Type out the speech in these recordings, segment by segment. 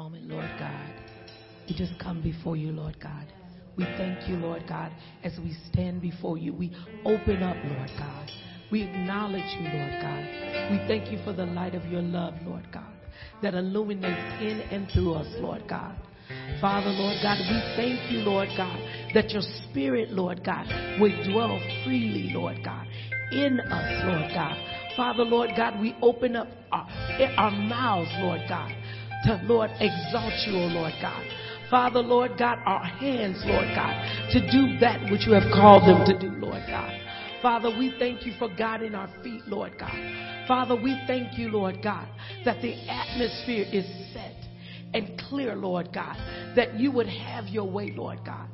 Moment, Lord God, we just come before you, Lord God. We thank you, Lord God, as we stand before you. We open up, Lord God. We acknowledge you, Lord God. We thank you for the light of your love, Lord God, that illuminates in and through us, Lord God. Father, Lord God, we thank you, Lord God, that your spirit, Lord God, will dwell freely, Lord God, in us, Lord God. Father, Lord God, we open up our, our mouths, Lord God, to, Lord, exalt you, O Lord God. Father, Lord God, our hands, Lord God, to do that which you have called them to do, Lord God. Father, we thank you for guiding our feet, Lord God. Father, we thank you, Lord God, that the atmosphere is set and clear, Lord God, that you would have your way, Lord God.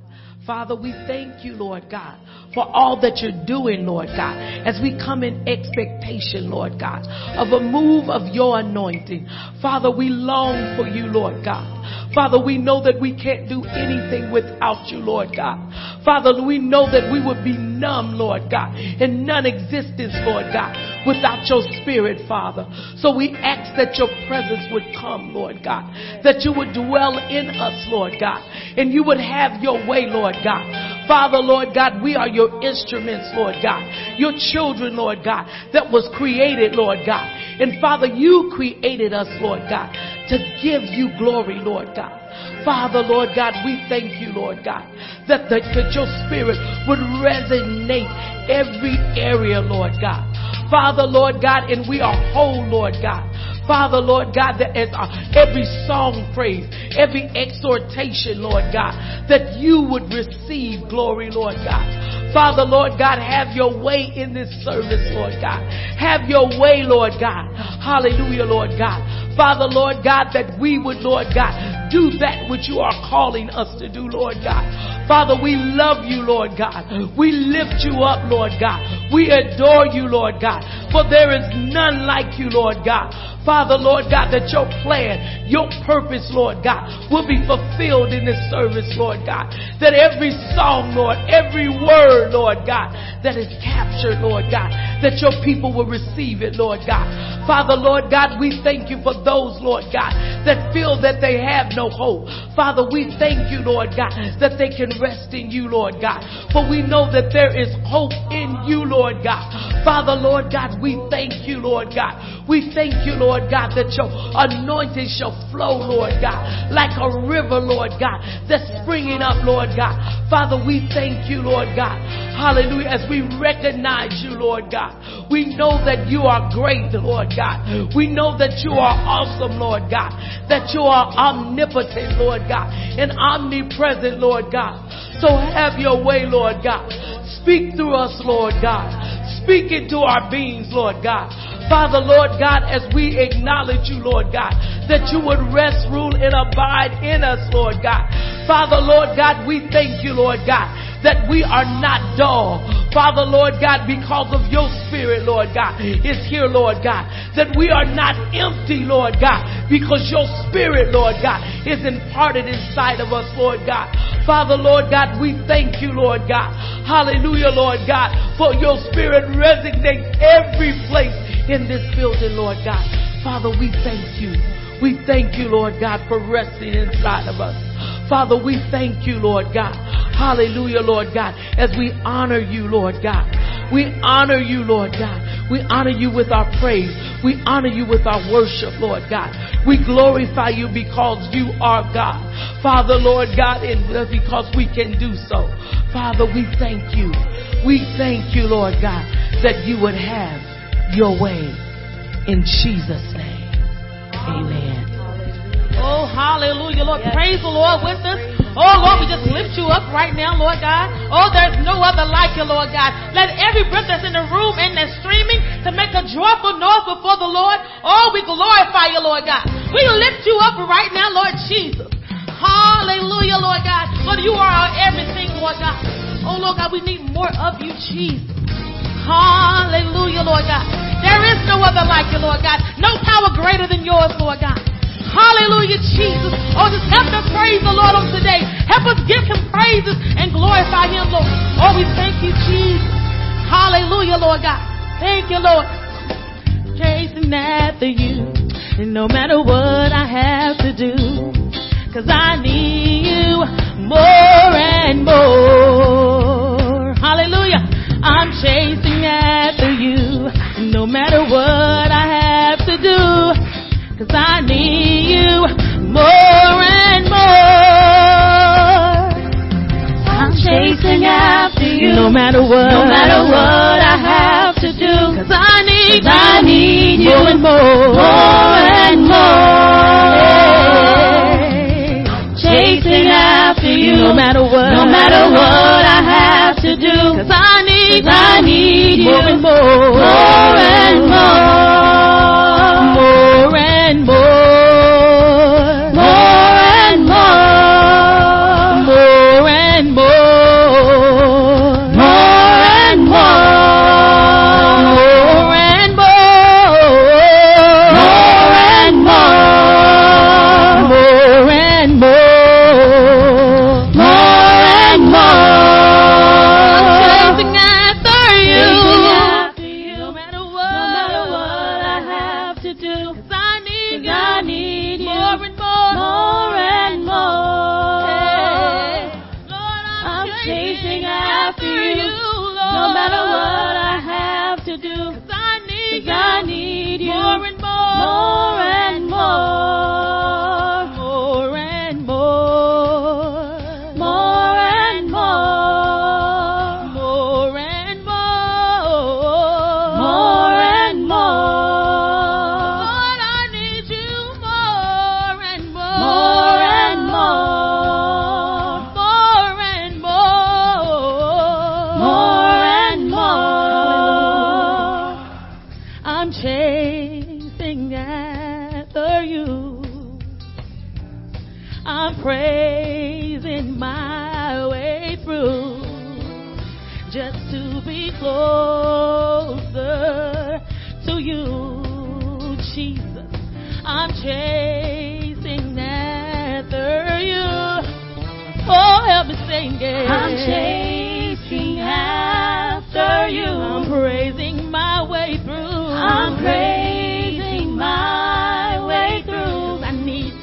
Father, we thank you, Lord God, for all that you're doing, Lord God, as we come in expectation, Lord God, of a move of your anointing. Father, we long for you, Lord God. Father, we know that we can't do anything without you, Lord God. Father, we know that we would be numb, Lord God, in non-existence, Lord God, without your spirit, Father. So we ask that your presence would come, Lord God, that you would dwell in us, Lord God, and you would have your way, Lord God. Father, Lord God, we are your instruments, Lord God. Your children, Lord God, that was created, Lord God. And Father, you created us, Lord God, to give you glory, Lord God. Father, Lord God, we thank you, Lord God, that, the, that your spirit would resonate every area, Lord God. Father, Lord God, and we are whole, Lord God. Father, Lord God, that as every song praise, every exhortation, Lord God, that you would receive glory, Lord God. Father, Lord God, have your way in this service, Lord God. Have your way, Lord God. Hallelujah, Lord God. Father, Lord God, that we would, Lord God, do that which you are calling us to do, Lord God. Father, we love you, Lord God. We lift you up, Lord God. We adore you, Lord God. For there is none like you, Lord God. Father, Lord God, that your plan, your purpose, Lord God, will be fulfilled in this service, Lord God. That every song, Lord, every word, Lord God, that is captured, Lord God, that your people will receive it, Lord God. Father, Lord God, we thank you for those, Lord God, that feel that they have no hope. Father, we thank you, Lord God, that they can rest in you, Lord God. For we know that there is hope in you, Lord God. Father, Lord God, we thank you, Lord God. We thank you, Lord God, that your anointing shall flow, Lord God, like a river, Lord God, that's springing up, Lord God. Father, we thank you, Lord God. Hallelujah. As we recognize you, Lord God, we know that you are great, Lord God. We know that you are awesome, Lord God, that you are omnipotent, Lord God, and omnipresent, Lord God. So have your way, Lord God. Speak through us, Lord God. Speak into our beings, Lord God. Father, Lord God, as we acknowledge you, Lord God, that you would rest, rule, and abide in us, Lord God. Father, Lord God, we thank you, Lord God, that we are not dull. Father, Lord God, because of your spirit, Lord God, is here, Lord God, that we are not empty, Lord God, because your spirit, Lord God, is imparted inside of us, Lord God. Father, Lord God, we thank you, Lord God. Hallelujah, Lord God, for your spirit resonates every place in this building, Lord God. Father, we thank you. We thank you, Lord God, for resting inside of us. Father, we thank you, Lord God. Hallelujah, Lord God, as we honor you, Lord God. We honor you, Lord God. We honor you with our praise. We honor you with our worship, Lord God. We glorify you because you are God. Father, Lord God, and because we can do so. Father, we thank you. We thank you, Lord God, that you would have your way. In Jesus' name. Amen. Oh, hallelujah, Lord. Yes. Praise the Lord with us. Oh, Lord, we just lift you up right now, Lord God. Oh, there's no other like you, Lord God. Let every breath that's in the room and that's streaming to make a joyful noise before the Lord. Oh, we glorify you, Lord God. We lift you up right now, Lord Jesus. Hallelujah, Lord God. Lord, you are our everything, Lord God. Oh, Lord God, we need more of you, Jesus. Hallelujah, Lord God. There is no other like you, Lord God. No power greater than yours, Lord God. Hallelujah, Jesus. Oh, just help us praise the Lord on today. Help us give him praises and glorify him, Lord. Oh, we thank you, Jesus. Hallelujah, Lord God. Thank you, Lord. Chasing after you. And no matter what I have to do. Cause I need you more and more. Hallelujah. I'm chasing after you. No matter what I have to do. Cause I need you more and more. I'm chasing after you. No matter what. No matter what I have to do. Cause I need Cause I need you more and more. More and more. Chasing after you. No matter what. No matter what I have to do. Cause I need Cause I need you more and more. More and more and more.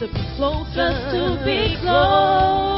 to be closer, just to be close.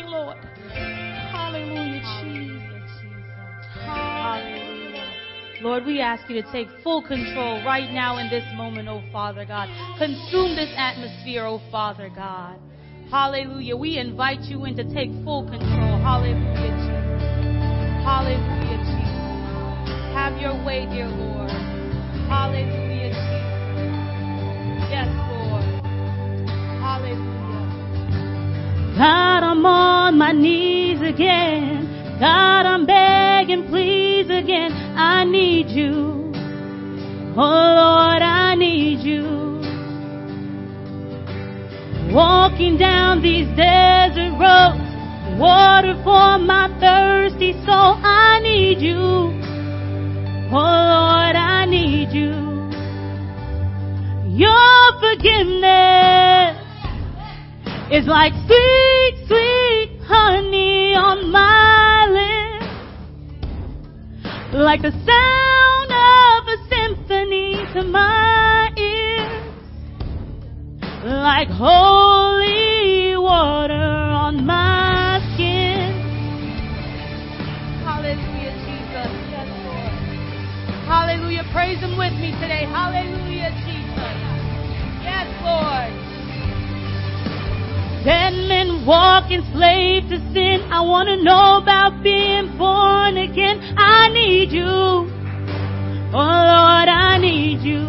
Nothing, Lord. Hallelujah, Jesus. Hallelujah. Lord, we ask you to take full control right now in this moment, oh Father God. Consume this atmosphere, oh Father God. Hallelujah. We invite you in to take full control. Hallelujah, Jesus. Hallelujah, Jesus. Have your way, dear Lord. Hallelujah, Jesus. Yes, Lord. Hallelujah. God, I'm on my knees again. God, I'm begging, please again. I need you. Oh Lord, I need you. Walking down these desert roads, water for my thirsty soul. I need you. Oh Lord, I need you. Your forgiveness is like sweet, sweet honey on my lips. Like the sound of a symphony to my ears. Like holy water on my skin. Hallelujah, Jesus. Yes, Lord. Hallelujah. Praise Him with me today. Hallelujah, Jesus. Yes, Lord. Dead men walk enslaved to sin. I want to know about being born again. I need you. Oh Lord, I need you.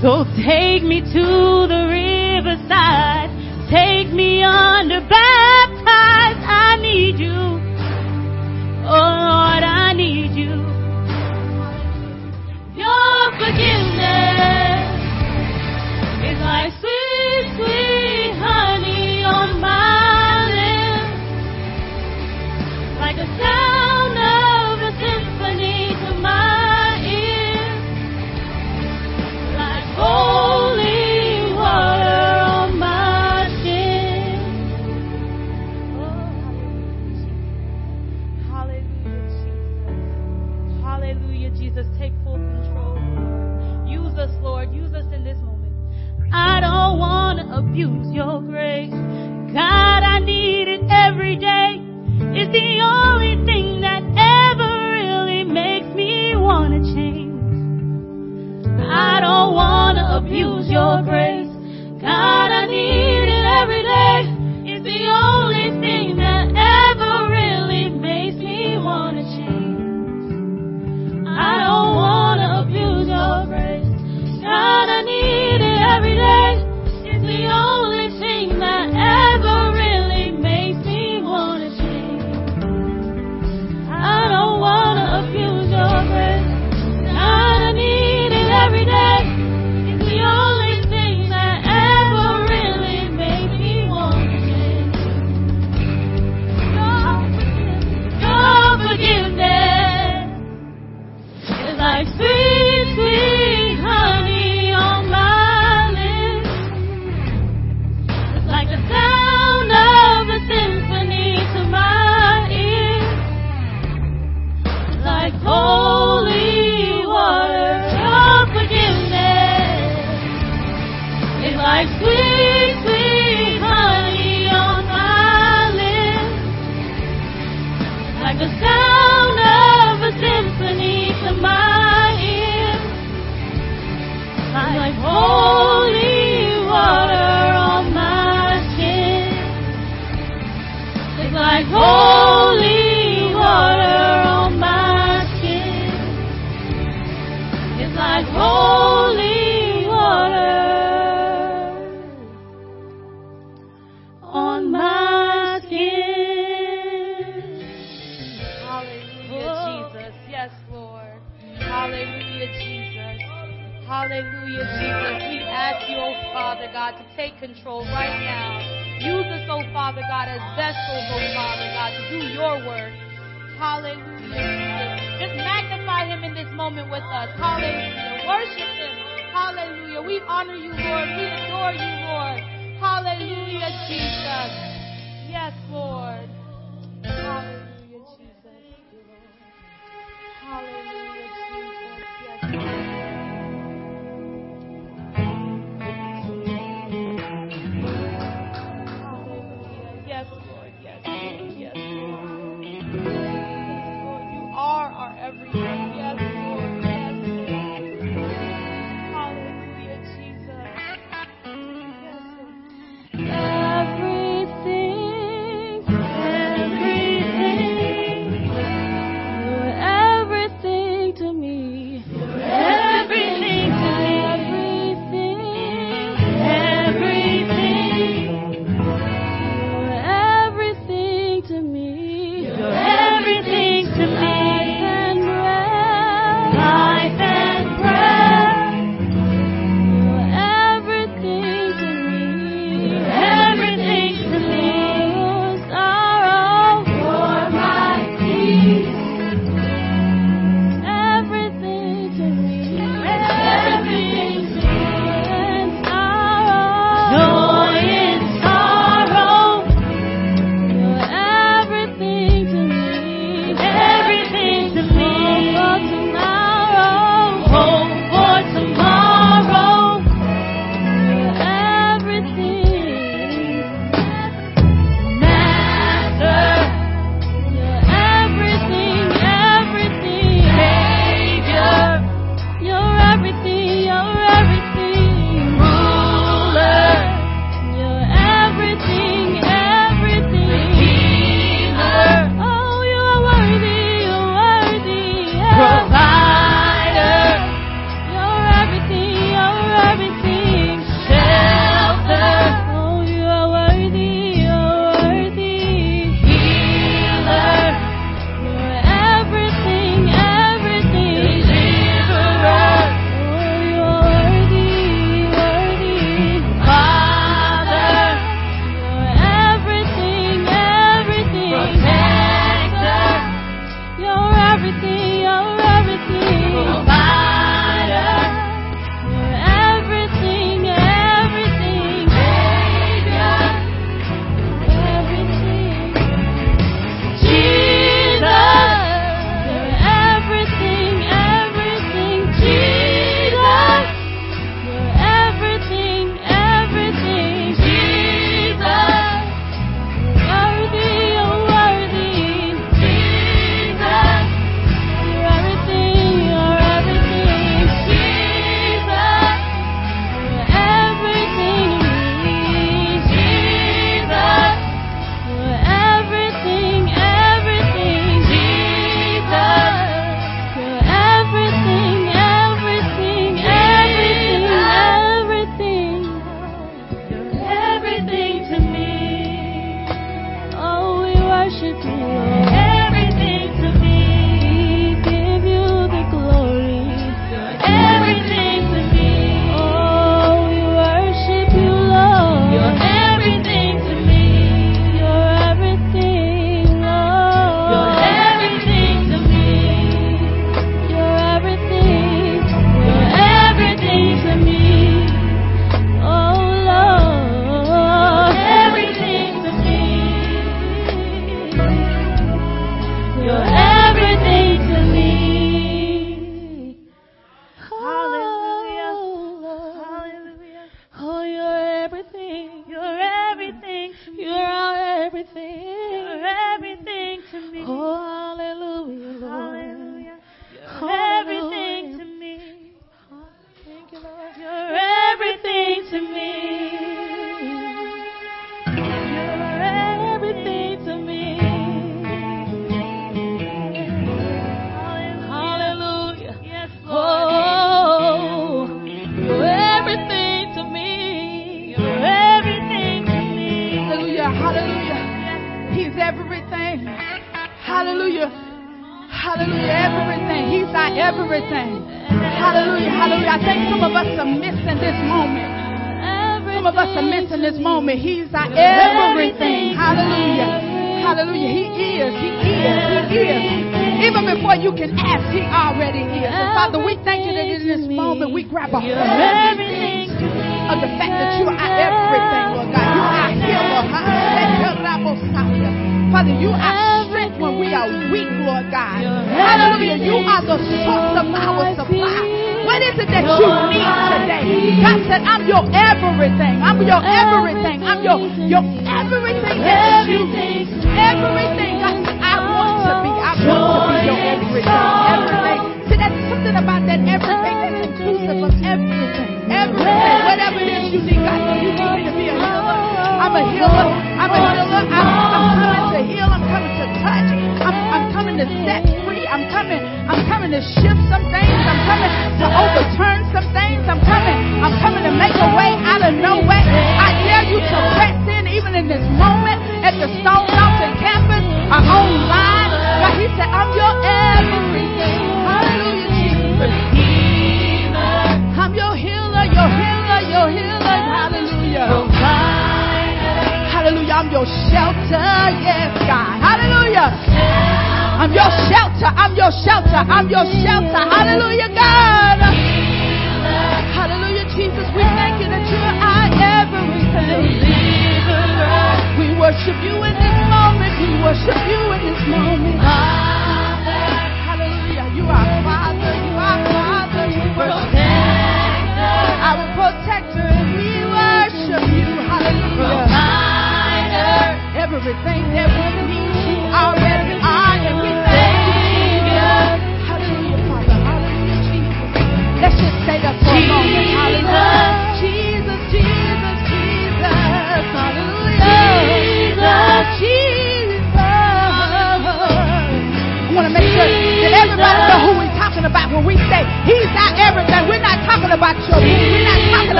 So take me to the riverside. Take me under baptized. I need you. Oh Lord, I need you. Your forgiveness is like sweet, sweet honey on my lips. Like the sound abuse your grace. God, I need it every day. It's the only thing that ever really makes me want to change. I don't want to abuse your grace. Control right now. Use us, oh Father God, as vessels, oh Father God, to do your work. Hallelujah, Just magnify him in this moment with us. Hallelujah. Worship him. Hallelujah. We honor you, Lord. We adore you, Lord. Hallelujah, Jesus. Yes,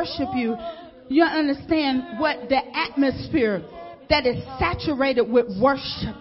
worship you. You understand what the atmosphere that is saturated with worship.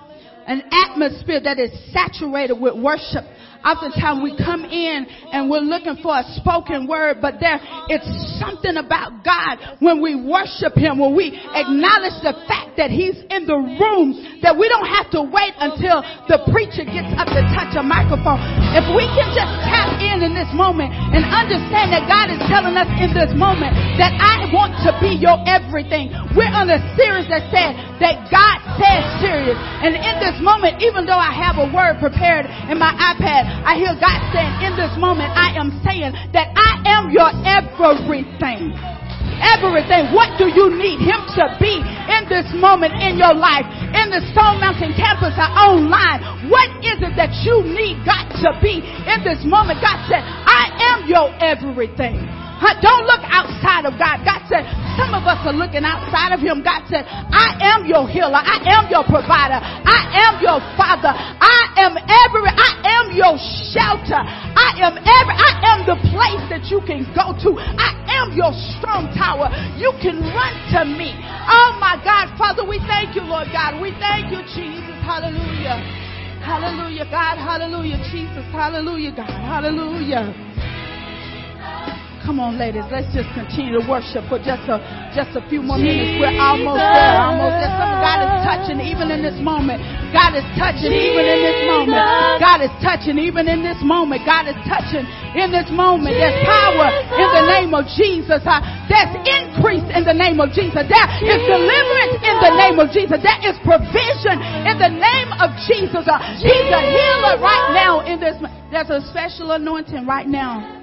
An atmosphere that is saturated with worship. Oftentimes we come in and we're looking for a spoken word, but there it's something about God when we worship Him, when we acknowledge the fact that He's in the room, that we don't have to wait until the preacher gets up to touch a microphone. If we can just tap in in this moment and understand that God is telling us in this moment that I want to be your everything. We're on a series that said that God says serious. And in this moment, even though I have a word prepared in my iPad, I hear God saying, in this moment, I am saying that I am your everything. Everything. What do you need Him to be in this moment in your life? In the Stone Mountain campus or online? What is it that you need God to be in this moment? God said, I am your everything. Don't look outside of God. God said, some of us are looking outside of Him. God said, I am your healer. I am your provider. I am your father. I am every, I am your shelter. I am every, I am the place that you can go to. I am your strong tower. You can run to me. Oh my God, Father, we thank you, Lord God. We thank you, Jesus. Hallelujah. Hallelujah, God. Hallelujah, Jesus. Hallelujah, God. Hallelujah. Come on, ladies. Let's just continue to worship for just a just a few more minutes. We're almost there. Almost there. Something God is touching even in this moment. God is touching even in this moment. God is touching even in this moment. God is touching in this moment. There's power in the name of Jesus. Uh, There's increase in the name of Jesus. There is deliverance in the name of Jesus. There is provision in the name of Jesus. Uh, He's a healer right now in this. There's a special anointing right now.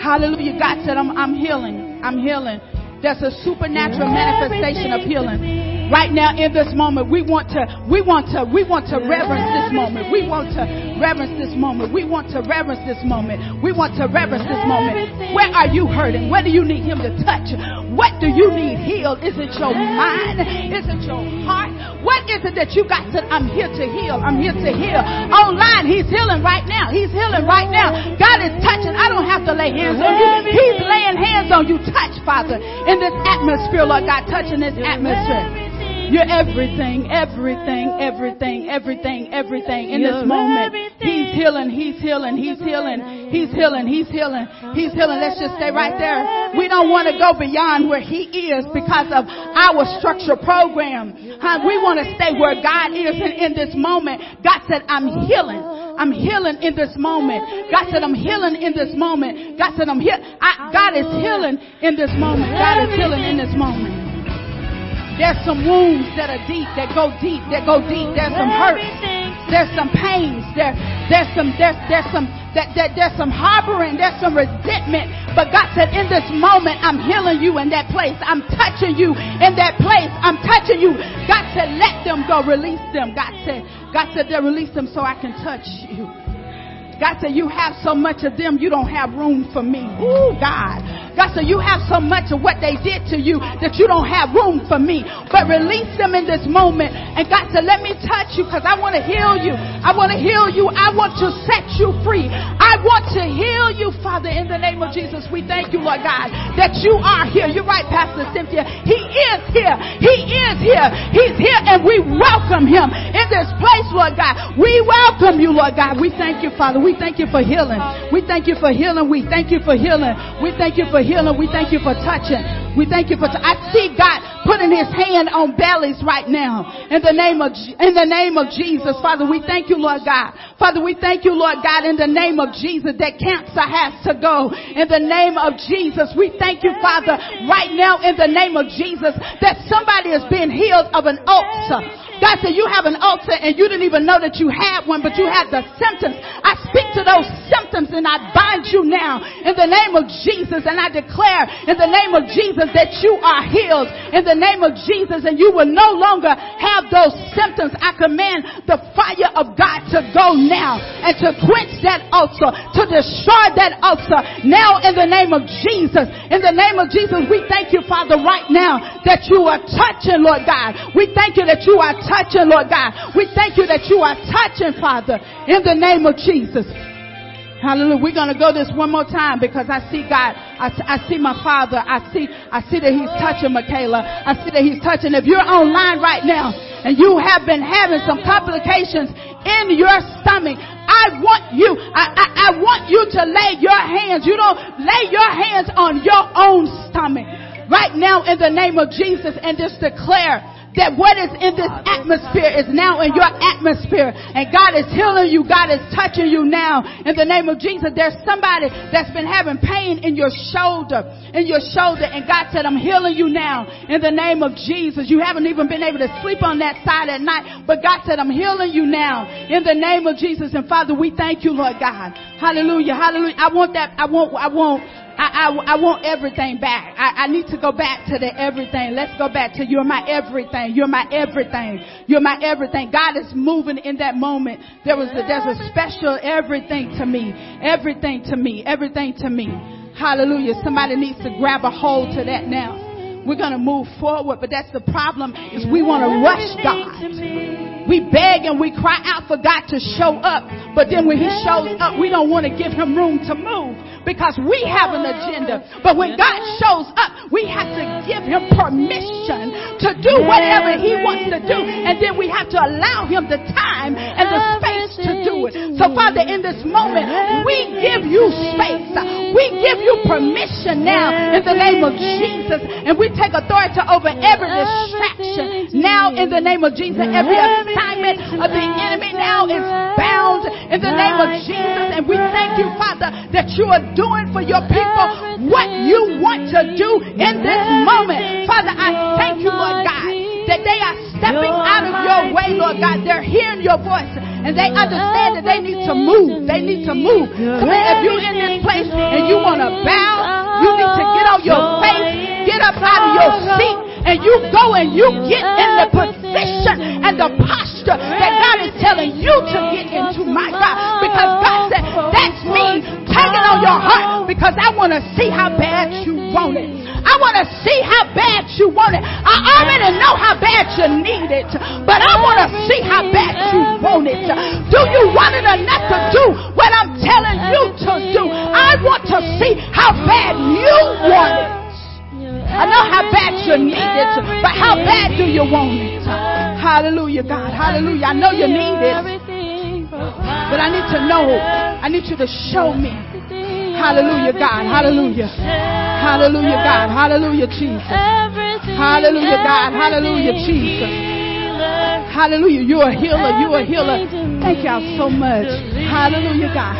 Hallelujah. God said, I'm, I'm healing. I'm healing. There's a supernatural manifestation of healing. Right now in this moment, we want to, we want to, we want to reverence this moment. We want to reverence this moment. We want to reverence this moment. We want to reverence this moment. Where are you hurting? Where do you need him to touch? What do you need healed? Is it your mind? Is it your heart? What is it that you got to, I'm here to heal. I'm here to heal. Online, he's healing right now. He's healing right now. God is touching. I don't have to lay hands on you. He's laying hands on you. Touch, Father, in this atmosphere, Lord God, touching this atmosphere. You're everything, everything, everything, everything, everything in this moment. He's healing, he's healing, he's healing, he's healing, he's healing, he's healing. Let's just stay right there. We don't want to go beyond where he is because of our structure program. We want to stay where God is in this moment. God said, I'm healing. I'm healing in this moment. God said, I'm healing in this moment. God said, I'm here. God is healing in this moment. God is healing in this moment. There's some wounds that are deep, that go deep, that go deep. There's some hurt. There's some pains. There, there's some, there's, there's some, that, that, there's some harboring. There's some resentment. But God said, in this moment, I'm healing you in that place. I'm touching you in that place. I'm touching you. God said, let them go. Release them. God said, God said, they'll release them so I can touch you. God said, you have so much of them, you don't have room for me. Ooh, God. God said, you have so much of what they did to you that you don't have room for me. But release them in this moment. And God said, let me touch you because I want to heal you. I want to heal you. I want to set you free. I want to heal you, Father, in the name of Jesus. We thank you, Lord God, that you are here. You're right, Pastor Cynthia. He is here. He is here. He's here and we welcome him in this place, Lord God. We welcome you, Lord God. We thank you, Father. We thank you for healing. We thank you for healing. We thank you for healing. We thank you for healing. We thank you for touching. We thank you for. T- I see God putting His hand on bellies right now. In the name of in the name of Jesus, Father, we thank you, Lord God. Father, we thank you, Lord God, in the name of Jesus that cancer has to go. In the name of Jesus, we thank you, Father, right now in the name of Jesus that somebody is being healed of an ulcer. God said you have an ulcer and you didn't even know that you had one, but you had the symptoms. I speak to those symptoms and I bind you now in the name of Jesus and I declare in the name of Jesus that you are healed in the name of Jesus and you will no longer have those symptoms. I command the fire of God to go now and to quench that ulcer, to destroy that ulcer now in the name of Jesus. In the name of Jesus, we thank you, Father, right now that you are touching, Lord God. We thank you that you are touching, Lord God. We thank you that you are touching, Father, in the name of Jesus. Hallelujah. We're going to go this one more time because I see God. I, I, see my father. I see, I see that he's touching Michaela. I see that he's touching. If you're online right now and you have been having some complications in your stomach, I want you, I, I, I want you to lay your hands. You don't lay your hands on your own stomach right now in the name of Jesus and just declare that what is in this atmosphere is now in your atmosphere. And God is healing you. God is touching you now. In the name of Jesus, there's somebody that's been having pain in your shoulder, in your shoulder. And God said, I'm healing you now. In the name of Jesus. You haven't even been able to sleep on that side at night. But God said, I'm healing you now. In the name of Jesus. And Father, we thank you, Lord God. Hallelujah. Hallelujah. I want that. I want, I want I, I, I want everything back. I, I need to go back to the everything. Let's go back to you're my everything. You're my everything. You're my everything. God is moving in that moment. There was a, there's a special everything to me. Everything to me. Everything to me. Hallelujah. Somebody needs to grab a hold to that now. We're going to move forward, but that's the problem is we want to rush God. We beg and we cry out for God to show up, but then when He shows up, we don't want to give Him room to move because we have an agenda. But when God shows up, we have to give Him permission to do whatever He wants to do, and then we have to allow Him the time and the space to do it. So, Father, in this moment, we give you space. We give you permission now in the name of Jesus, and we take authority over every distraction now in the name of Jesus. Every assignment of the enemy now is bound in the name of Jesus, and we thank you, Father, that you are doing for your people what you want to do in this moment. Father, I thank you, Lord God, that they are stepping out of your way, Lord God. They're hearing your voice and they understand that they need to move. They need to move. Come on, if you're in this place and you want to bow, you need to get on your face, get up out of your seat, and you go and you get in the position and the posture that God is telling you to get into, my God. Because God said, that's me taking on your heart because I want to see how bad you want it. I want to see how bad you want it. I already know how bad you need it, but I want to see how bad you want it. Do you want it enough to do what I'm telling you to do? I want to see how bad you want it. I know how bad you need it, but how bad do you want it? Hallelujah. God. Hallelujah. I know you need it. But I need to know. I need you to show me. Hallelujah, God. Hallelujah. Hallelujah, God. Hallelujah, Jesus. Hallelujah, God. Hallelujah, Jesus. Hallelujah. You're a healer. You're a healer. Thank y'all so much. Hallelujah, God.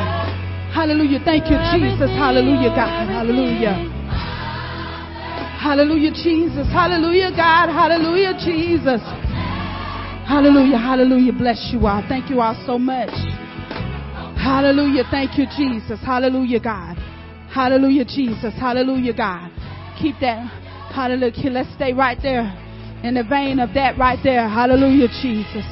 Hallelujah. Thank you, Jesus. Hallelujah, God. Hallelujah. Hallelujah, Jesus. Hallelujah, God. Hallelujah, Jesus. Hallelujah, hallelujah. Bless you all. Thank you all so much. Hallelujah. Thank you, Jesus. Hallelujah, God. Hallelujah, Jesus. Hallelujah, God. Keep that. Hallelujah. Let's stay right there in the vein of that right there. Hallelujah, Jesus.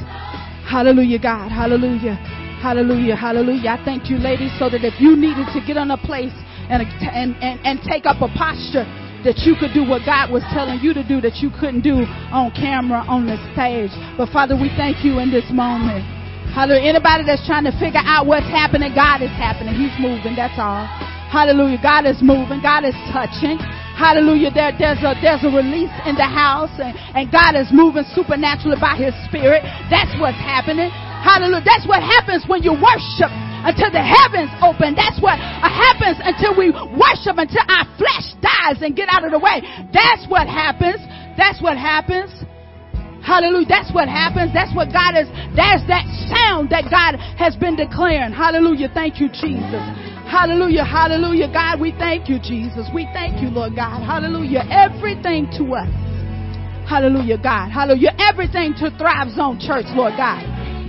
Hallelujah, God. Hallelujah. Hallelujah. Hallelujah. I thank you, ladies, so that if you needed to get on a place and, and, and, and take up a posture, that you could do what God was telling you to do that you couldn't do on camera, on the stage. But Father, we thank you in this moment. Hallelujah. Anybody that's trying to figure out what's happening, God is happening. He's moving. That's all. Hallelujah. God is moving. God is touching. Hallelujah. There, there's a there's a release in the house and, and God is moving supernaturally by his spirit. That's what's happening. Hallelujah. That's what happens when you worship until the heavens open. That's what happens until we worship, until our flesh dies and get out of the way. That's what happens. That's what happens. Hallelujah. That's what happens. That's what God is. That's that sound that God has been declaring. Hallelujah. Thank you, Jesus. Hallelujah. Hallelujah. God, we thank you, Jesus. We thank you, Lord God. Hallelujah. Everything to us. Hallelujah, God. Hallelujah. Everything to Thrive Zone Church, Lord God.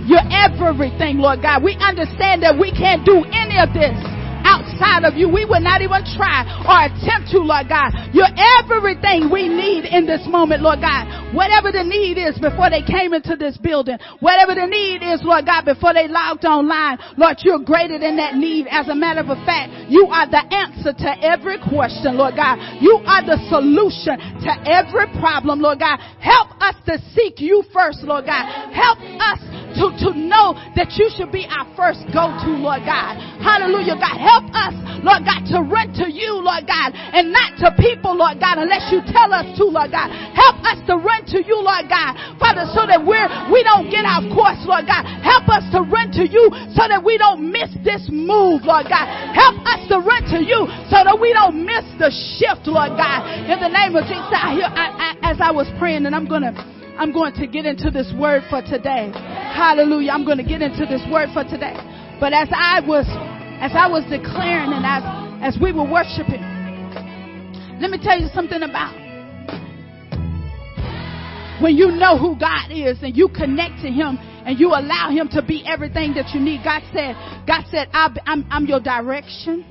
You're everything, Lord God. We understand that we can't do any of this outside of you. We would not even try or attempt to, Lord God. You're everything we need in this moment, Lord God. Whatever the need is before they came into this building, whatever the need is, Lord God, before they logged online, Lord, you're greater than that need. As a matter of fact, you are the answer to every question, Lord God. You are the solution to every problem, Lord God. Help us to seek you first, Lord God. Help us to, to know that you should be our first go-to, Lord God. Hallelujah, God. Help us, Lord God, to run to you, Lord God, and not to people, Lord God, unless you tell us to, Lord God. Help us to run to you, Lord God, Father, so that we're, we don't get off course, Lord God. Help us to run to you so that we don't miss this move, Lord God. Help us to run to you so that we don't miss the shift, Lord God. In the name of Jesus, I hear, I, I, as I was praying, and I'm gonna I'm going to get into this word for today. Hallelujah. I'm going to get into this word for today. But as I was, as I was declaring and as, as we were worshiping, let me tell you something about when you know who God is and you connect to Him and you allow Him to be everything that you need. God said, God said, I'm, I'm your direction.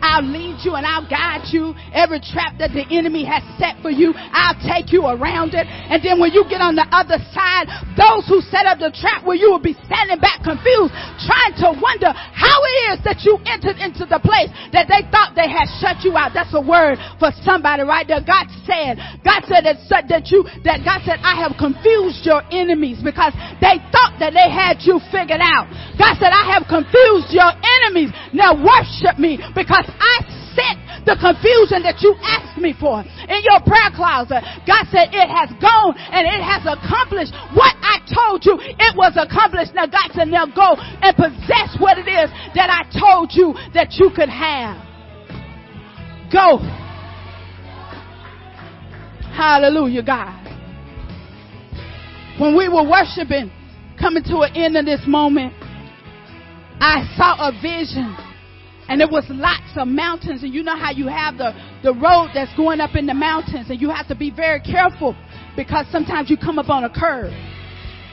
I'll lead you and I'll guide you. Every trap that the enemy has set for you, I'll take you around it. And then when you get on the other side, those who set up the trap where you will be standing back confused, trying to wonder how it is that you entered into the place that they thought they had shut you out. That's a word for somebody right there. God said, God said that, that you, that God said, I have confused your enemies because they thought that they had you figured out. God said, I have confused your enemies. Now worship me because I sent the confusion that you asked me for in your prayer closet. God said it has gone and it has accomplished what I told you it was accomplished. Now God said now go and possess what it is that I told you that you could have. Go. Hallelujah, God. When we were worshiping, coming to an end of this moment, I saw a vision and it was lots of mountains and you know how you have the, the road that's going up in the mountains and you have to be very careful because sometimes you come up on a curve.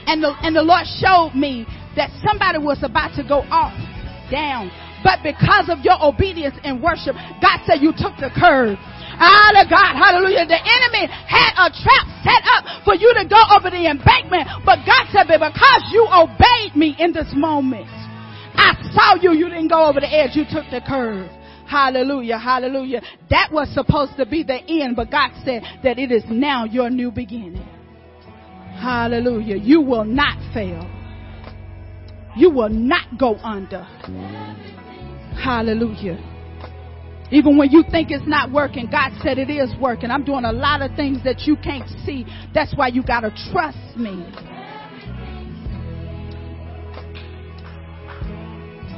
And the, and the Lord showed me that somebody was about to go off, down. But because of your obedience and worship, God said you took the curve. Ah, of God, hallelujah. The enemy had a trap set up for you to go over the embankment. But God said, because you obeyed me in this moment, I saw you. You didn't go over the edge. You took the curve. Hallelujah. Hallelujah. That was supposed to be the end, but God said that it is now your new beginning. Hallelujah. You will not fail. You will not go under. Hallelujah. Even when you think it's not working, God said it is working. I'm doing a lot of things that you can't see. That's why you gotta trust me.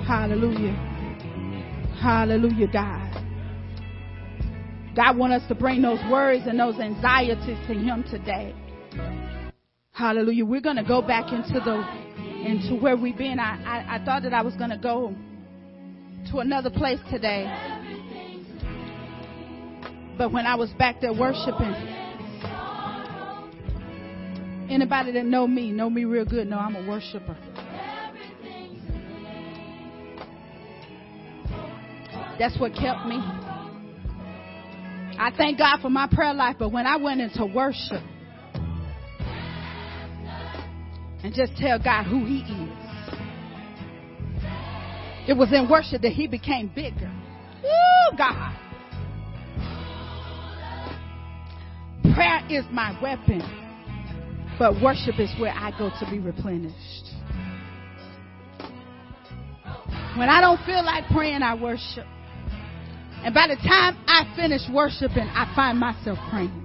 Hallelujah. Hallelujah, God. God want us to bring those worries and those anxieties to Him today. Hallelujah. We're going to go back into the into where we've been. I, I, I thought that I was going to go to another place today. But when I was back there worshiping, anybody that know me, know me real good, know I'm a worshiper. That's what kept me. I thank God for my prayer life, but when I went into worship and just tell God who He is, it was in worship that He became bigger. Woo, God. Prayer is my weapon, but worship is where I go to be replenished. When I don't feel like praying, I worship. And by the time I finish worshiping, I find myself praying.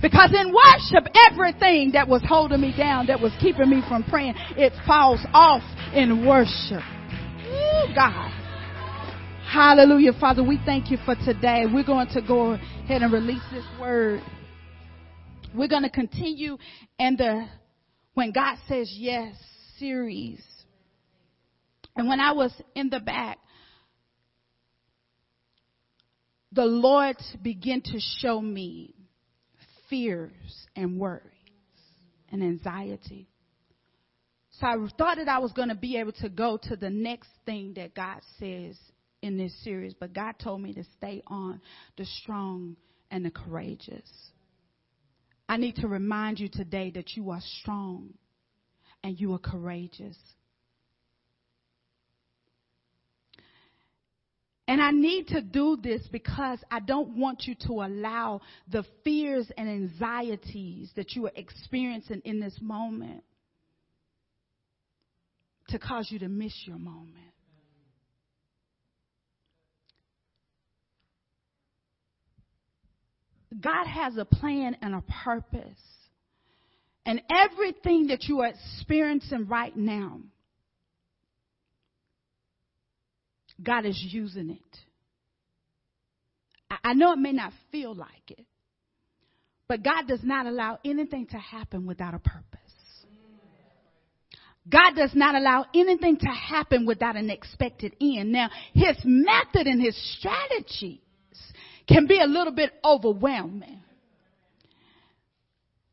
Because in worship, everything that was holding me down, that was keeping me from praying, it falls off in worship. Ooh, God. Hallelujah. Father, we thank you for today. We're going to go ahead and release this word. We're going to continue in the When God Says Yes series. And when I was in the back, the Lord began to show me fears and worries and anxiety. So I thought that I was going to be able to go to the next thing that God says in this series, but God told me to stay on the strong and the courageous. I need to remind you today that you are strong and you are courageous. And I need to do this because I don't want you to allow the fears and anxieties that you are experiencing in this moment to cause you to miss your moment. God has a plan and a purpose. And everything that you are experiencing right now God is using it. I know it may not feel like it, but God does not allow anything to happen without a purpose. God does not allow anything to happen without an expected end. Now, his method and his strategies can be a little bit overwhelming.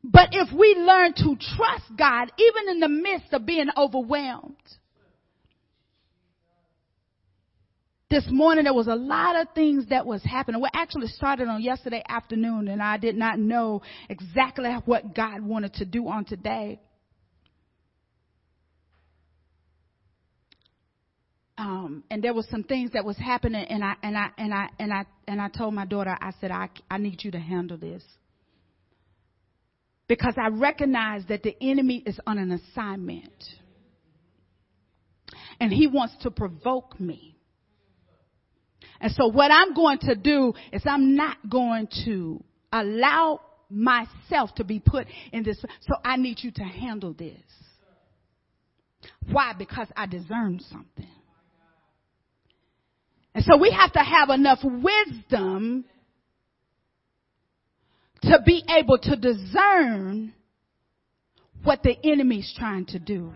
But if we learn to trust God, even in the midst of being overwhelmed, this morning there was a lot of things that was happening. We actually started on yesterday afternoon and I did not know exactly what God wanted to do on today. Um, and there was some things that was happening and I, and I, and I, and I, and I told my daughter, I said, I, I need you to handle this. Because I recognize that the enemy is on an assignment. And he wants to provoke me. And so what I'm going to do is I'm not going to allow myself to be put in this. So I need you to handle this. Why? Because I discern something. And so we have to have enough wisdom to be able to discern what the enemy's trying to do.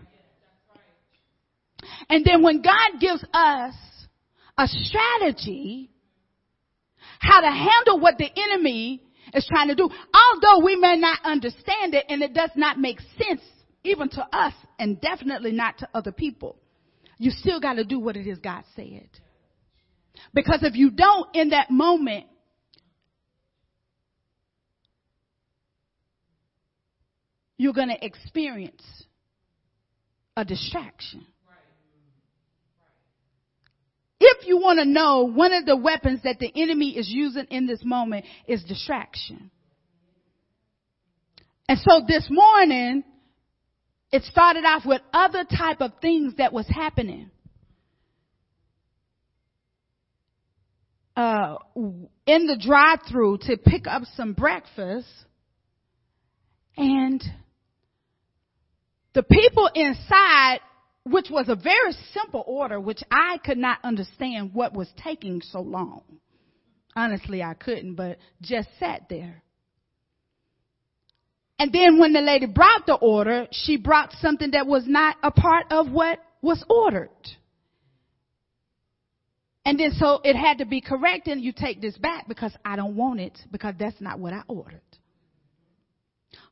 And then when God gives us a strategy how to handle what the enemy is trying to do. Although we may not understand it and it does not make sense even to us and definitely not to other people. You still got to do what it is God said. Because if you don't in that moment, you're going to experience a distraction. If you want to know, one of the weapons that the enemy is using in this moment is distraction. And so this morning, it started off with other type of things that was happening. Uh, in the drive-through to pick up some breakfast, and the people inside which was a very simple order, which I could not understand what was taking so long. Honestly, I couldn't, but just sat there. And then when the lady brought the order, she brought something that was not a part of what was ordered. And then so it had to be corrected. You take this back because I don't want it because that's not what I ordered.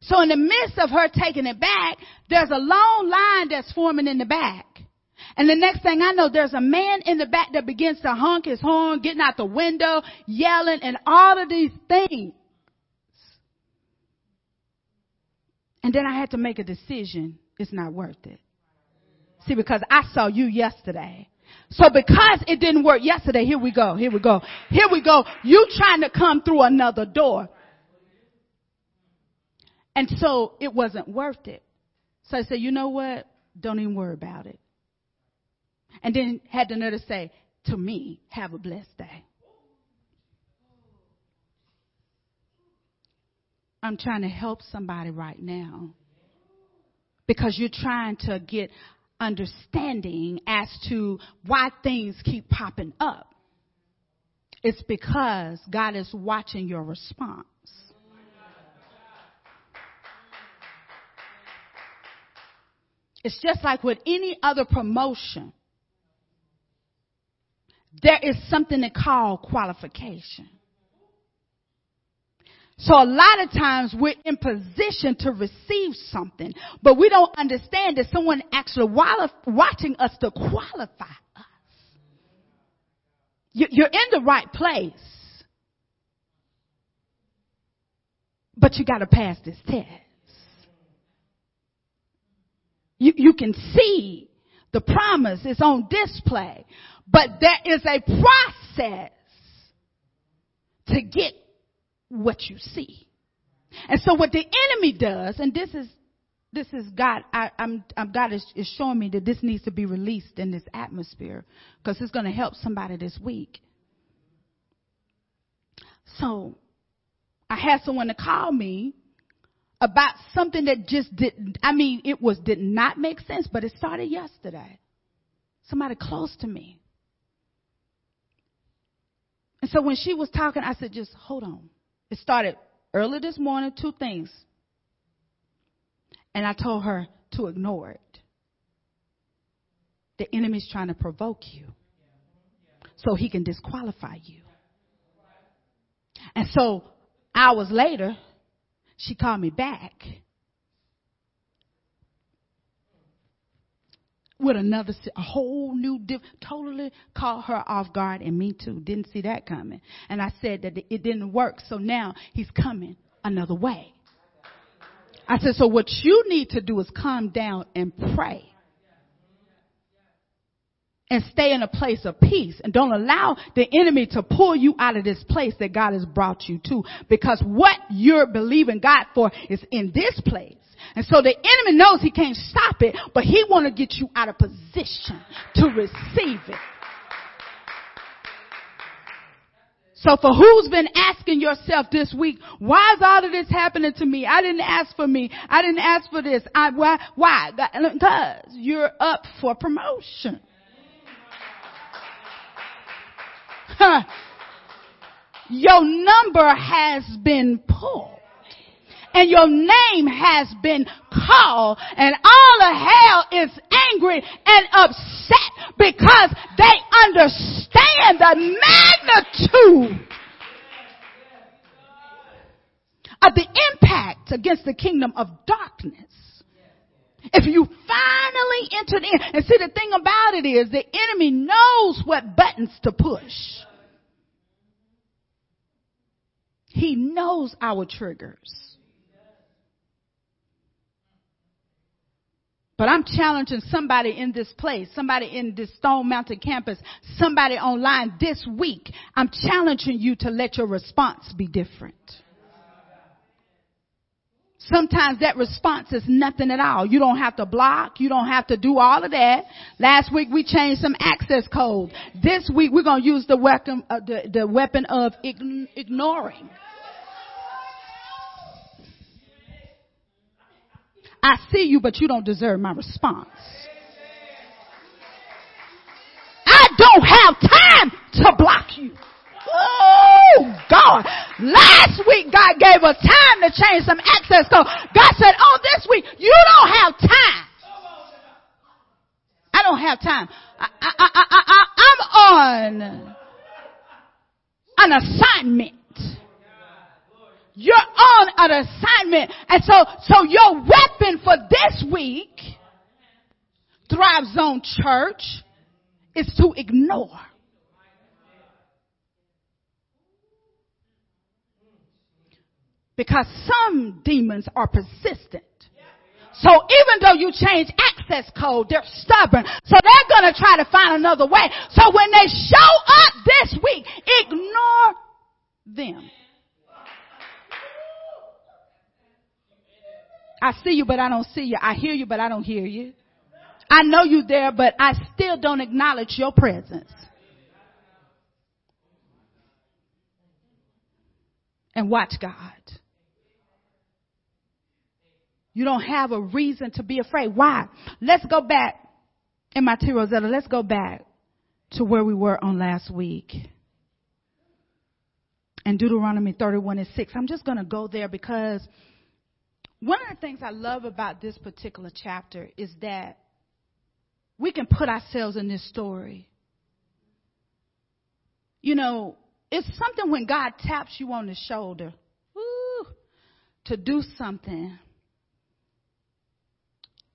So in the midst of her taking it back, there's a long line that's forming in the back. And the next thing I know, there's a man in the back that begins to honk his horn, getting out the window, yelling, and all of these things. And then I had to make a decision. It's not worth it. See, because I saw you yesterday. So because it didn't work yesterday, here we go, here we go, here we go. You trying to come through another door. And so it wasn't worth it. So I said, you know what? Don't even worry about it. And then had the nerve to say, to me, have a blessed day. I'm trying to help somebody right now because you're trying to get understanding as to why things keep popping up. It's because God is watching your response. It's just like with any other promotion. There is something they call qualification. So a lot of times we're in position to receive something, but we don't understand that someone actually watching us to qualify us. You're in the right place, but you got to pass this test. You, you can see the promise is on display, but there is a process to get what you see. And so what the enemy does, and this is this is God. I, am God is, is showing me that this needs to be released in this atmosphere because it's going to help somebody this week. So, I had someone to call me about something that just didn't. I mean, it was did not make sense, but it started yesterday. Somebody close to me. And so when she was talking, I said, just hold on. It started early this morning, two things. And I told her to ignore it. The enemy's trying to provoke you so he can disqualify you. And so hours later, she called me back with another, a whole new, diff, totally caught her off guard and me too. Didn't see that coming. And I said that it didn't work. So now he's coming another way. I said, so what you need to do is calm down and pray. And stay in a place of peace and don't allow the enemy to pull you out of this place that God has brought you to because what you're believing God for is in this place. And so the enemy knows he can't stop it, but he want to get you out of position to receive it. So for who's been asking yourself this week, why is all of this happening to me? I didn't ask for me. I didn't ask for this. I, why? Why? Because you're up for promotion. Your number has been pulled and your name has been called and all of hell is angry and upset because they understand the magnitude of the impact against the kingdom of darkness. If you finally entered in, and see the thing about it is the enemy knows what buttons to push. He knows our triggers. But I'm challenging somebody in this place, somebody in this Stone Mountain campus, somebody online this week. I'm challenging you to let your response be different. Sometimes that response is nothing at all. You don't have to block. You don't have to do all of that. Last week we changed some access code. This week we're going to use the weapon, uh, the, the weapon of ignoring. I see you, but you don't deserve my response. I don't have time to block you. Oh God. Last week God gave us time to change some access code. God said, oh this week you don't have time. I don't have time. I, I, I, I, I'm on an assignment. You're on an assignment. And so, so your weapon for this week, Thrive Zone Church, is to ignore. Because some demons are persistent. So even though you change access code, they're stubborn. So they're gonna try to find another way. So when they show up this week, ignore them. I see you, but I don't see you. I hear you, but I don't hear you. I know you there, but I still don't acknowledge your presence. And watch God. You don't have a reason to be afraid. Why? Let's go back in my T. Rosetta. Let's go back to where we were on last week. And Deuteronomy 31 and 6. I'm just going to go there because one of the things I love about this particular chapter is that we can put ourselves in this story. You know, it's something when God taps you on the shoulder woo, to do something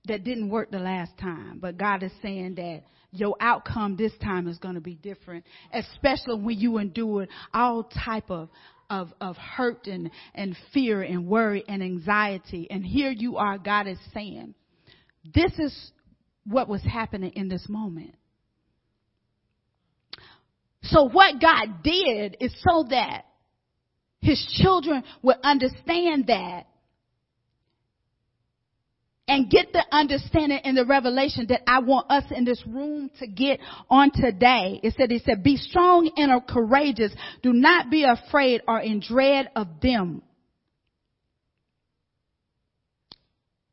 that didn't work the last time, but God is saying that your outcome this time is going to be different, especially when you endure all type of of, of hurt and, and fear and worry and anxiety. And here you are, God is saying, this is what was happening in this moment. So what God did is so that his children would understand that and get the understanding and the revelation that I want us in this room to get on today. It said, it said, be strong and are courageous. Do not be afraid or in dread of them.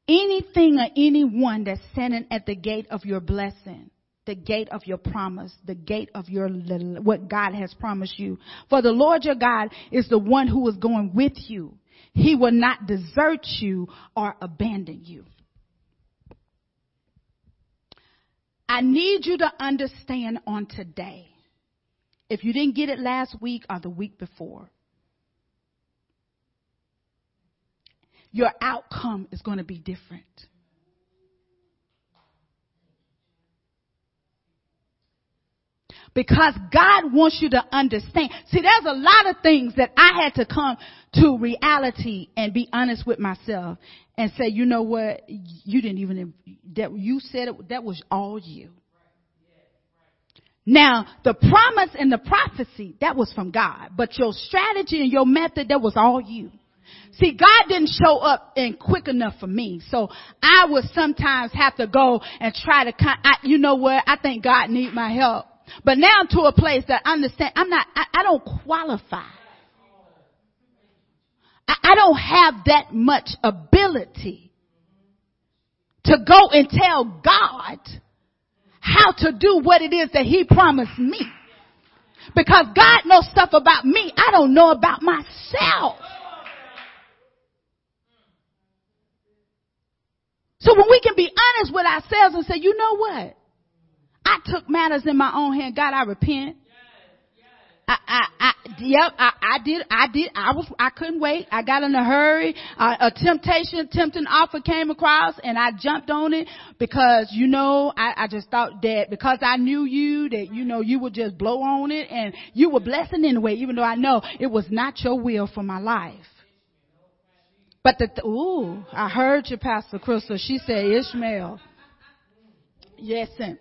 Anything or anyone that's standing at the gate of your blessing, the gate of your promise, the gate of your, what God has promised you. For the Lord your God is the one who is going with you. He will not desert you or abandon you. I need you to understand on today, if you didn't get it last week or the week before, your outcome is going to be different. Because God wants you to understand. See, there's a lot of things that I had to come to reality and be honest with myself and say, you know what? You didn't even, that you said it, that was all you. Now, the promise and the prophecy, that was from God. But your strategy and your method, that was all you. See, God didn't show up in quick enough for me. So I would sometimes have to go and try to, I, you know what? I think God need my help. But now I'm to a place that I understand I'm not, I, I don't qualify. I, I don't have that much ability to go and tell God how to do what it is that he promised me. Because God knows stuff about me I don't know about myself. So when we can be honest with ourselves and say, you know what? I took matters in my own hand. God, I repent. I, I, I, yep, I, I did, I did, I was, I couldn't wait. I got in a hurry. Uh, a temptation, tempting offer came across and I jumped on it because, you know, I, I just thought that because I knew you, that, you know, you would just blow on it and you were blessing anyway, even though I know it was not your will for my life. But the, ooh, I heard you, Pastor Crystal. She said Ishmael. Yes, and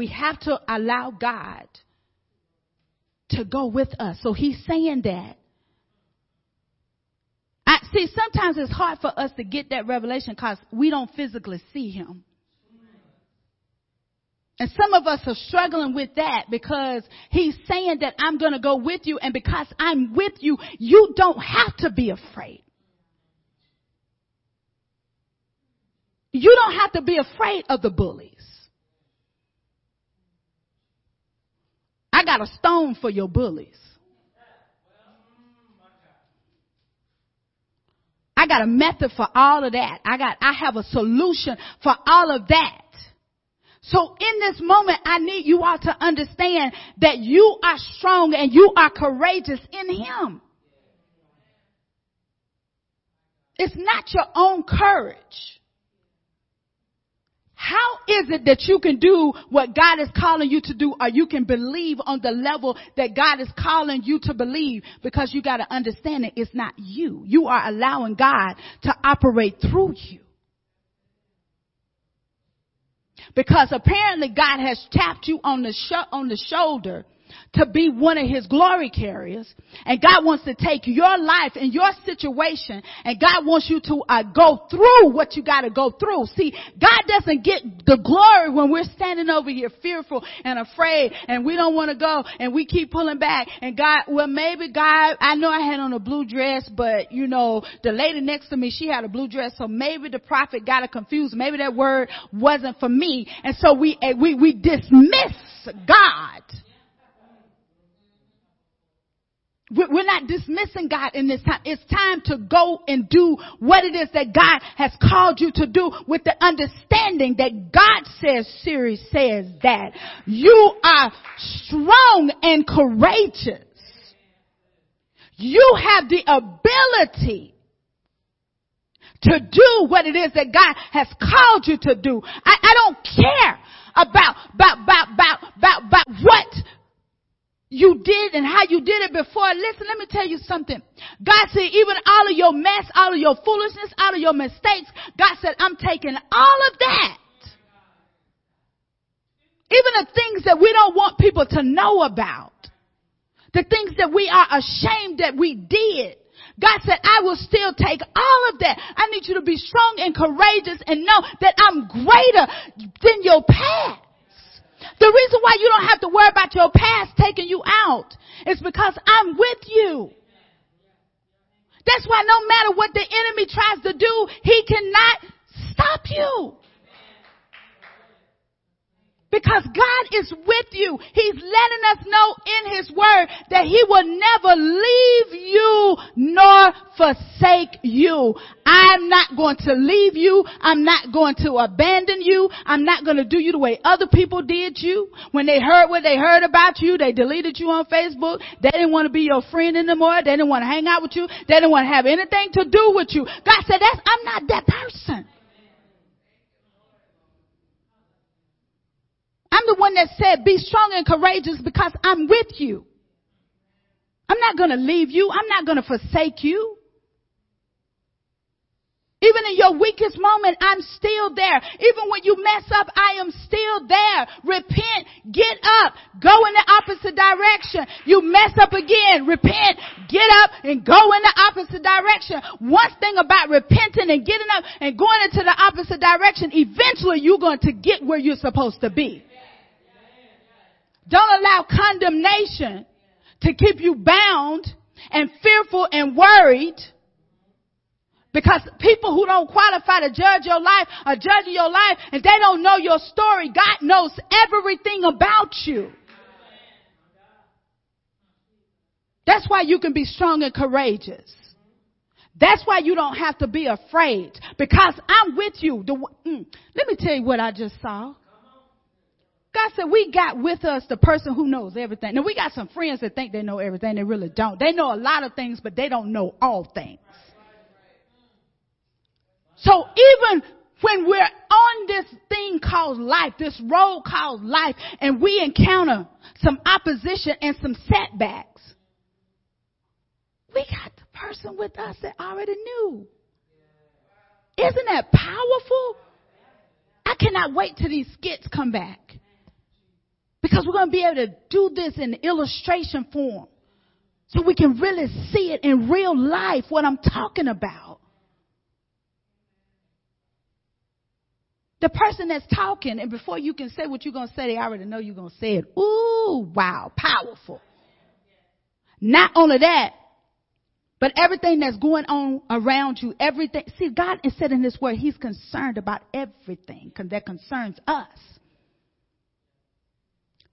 we have to allow God to go with us. So he's saying that. I see sometimes it's hard for us to get that revelation because we don't physically see him. And some of us are struggling with that because he's saying that I'm going to go with you and because I'm with you, you don't have to be afraid. You don't have to be afraid of the bullies. I got a stone for your bullies. I got a method for all of that. I got, I have a solution for all of that. So in this moment, I need you all to understand that you are strong and you are courageous in Him. It's not your own courage. How is it that you can do what God is calling you to do or you can believe on the level that God is calling you to believe? Because you gotta understand that it's not you. You are allowing God to operate through you. Because apparently God has tapped you on the on the shoulder to be one of his glory carriers. And God wants to take your life and your situation and God wants you to uh, go through what you got to go through. See, God doesn't get the glory when we're standing over here fearful and afraid and we don't want to go and we keep pulling back and God, well maybe God, I know I had on a blue dress, but you know, the lady next to me, she had a blue dress, so maybe the prophet got it confused. Maybe that word wasn't for me. And so we, eh, we, we dismiss God We're not dismissing God in this time. It's time to go and do what it is that God has called you to do with the understanding that God says, Siri says that you are strong and courageous. You have the ability to do what it is that God has called you to do. I, I don't care about, about, about, about, about, about what you did and how you did it before. Listen, let me tell you something. God said, even all of your mess, all of your foolishness, all of your mistakes, God said, I'm taking all of that. Even the things that we don't want people to know about. The things that we are ashamed that we did. God said, I will still take all of that. I need you to be strong and courageous and know that I'm greater than your past. The reason why you don't have to worry about your past taking you out is because I'm with you. That's why no matter what the enemy tries to do, he cannot stop you. Because God is with you. He's letting us know in His Word that He will never leave you nor forsake you. I'm not going to leave you. I'm not going to abandon you. I'm not going to do you the way other people did you. When they heard what they heard about you, they deleted you on Facebook. They didn't want to be your friend anymore. They didn't want to hang out with you. They didn't want to have anything to do with you. God said, that's, I'm not that person. I'm the one that said, be strong and courageous because I'm with you. I'm not going to leave you. I'm not going to forsake you. Even in your weakest moment, I'm still there. Even when you mess up, I am still there. Repent, get up, go in the opposite direction. You mess up again, repent, get up and go in the opposite direction. One thing about repenting and getting up and going into the opposite direction, eventually you're going to get where you're supposed to be. Don't allow condemnation to keep you bound and fearful and worried because people who don't qualify to judge your life are judging your life and they don't know your story. God knows everything about you. That's why you can be strong and courageous. That's why you don't have to be afraid because I'm with you. The, mm, let me tell you what I just saw. God said we got with us the person who knows everything. Now we got some friends that think they know everything. They really don't. They know a lot of things, but they don't know all things. So even when we're on this thing called life, this road called life, and we encounter some opposition and some setbacks, we got the person with us that already knew. Isn't that powerful? I cannot wait till these skits come back. Because we're going to be able to do this in illustration form. So we can really see it in real life, what I'm talking about. The person that's talking, and before you can say what you're going to say, they already know you're going to say it. Ooh, wow, powerful. Not only that, but everything that's going on around you, everything. See, God is said in His Word, He's concerned about everything that concerns us.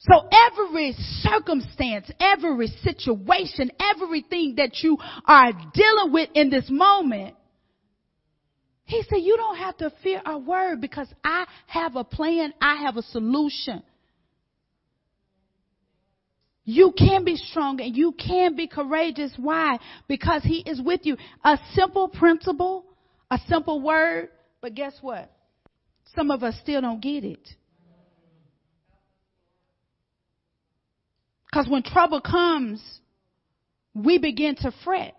So every circumstance, every situation, everything that you are dealing with in this moment, he said, you don't have to fear a word because I have a plan. I have a solution. You can be strong and you can be courageous. Why? Because he is with you. A simple principle, a simple word, but guess what? Some of us still don't get it. Because when trouble comes, we begin to fret.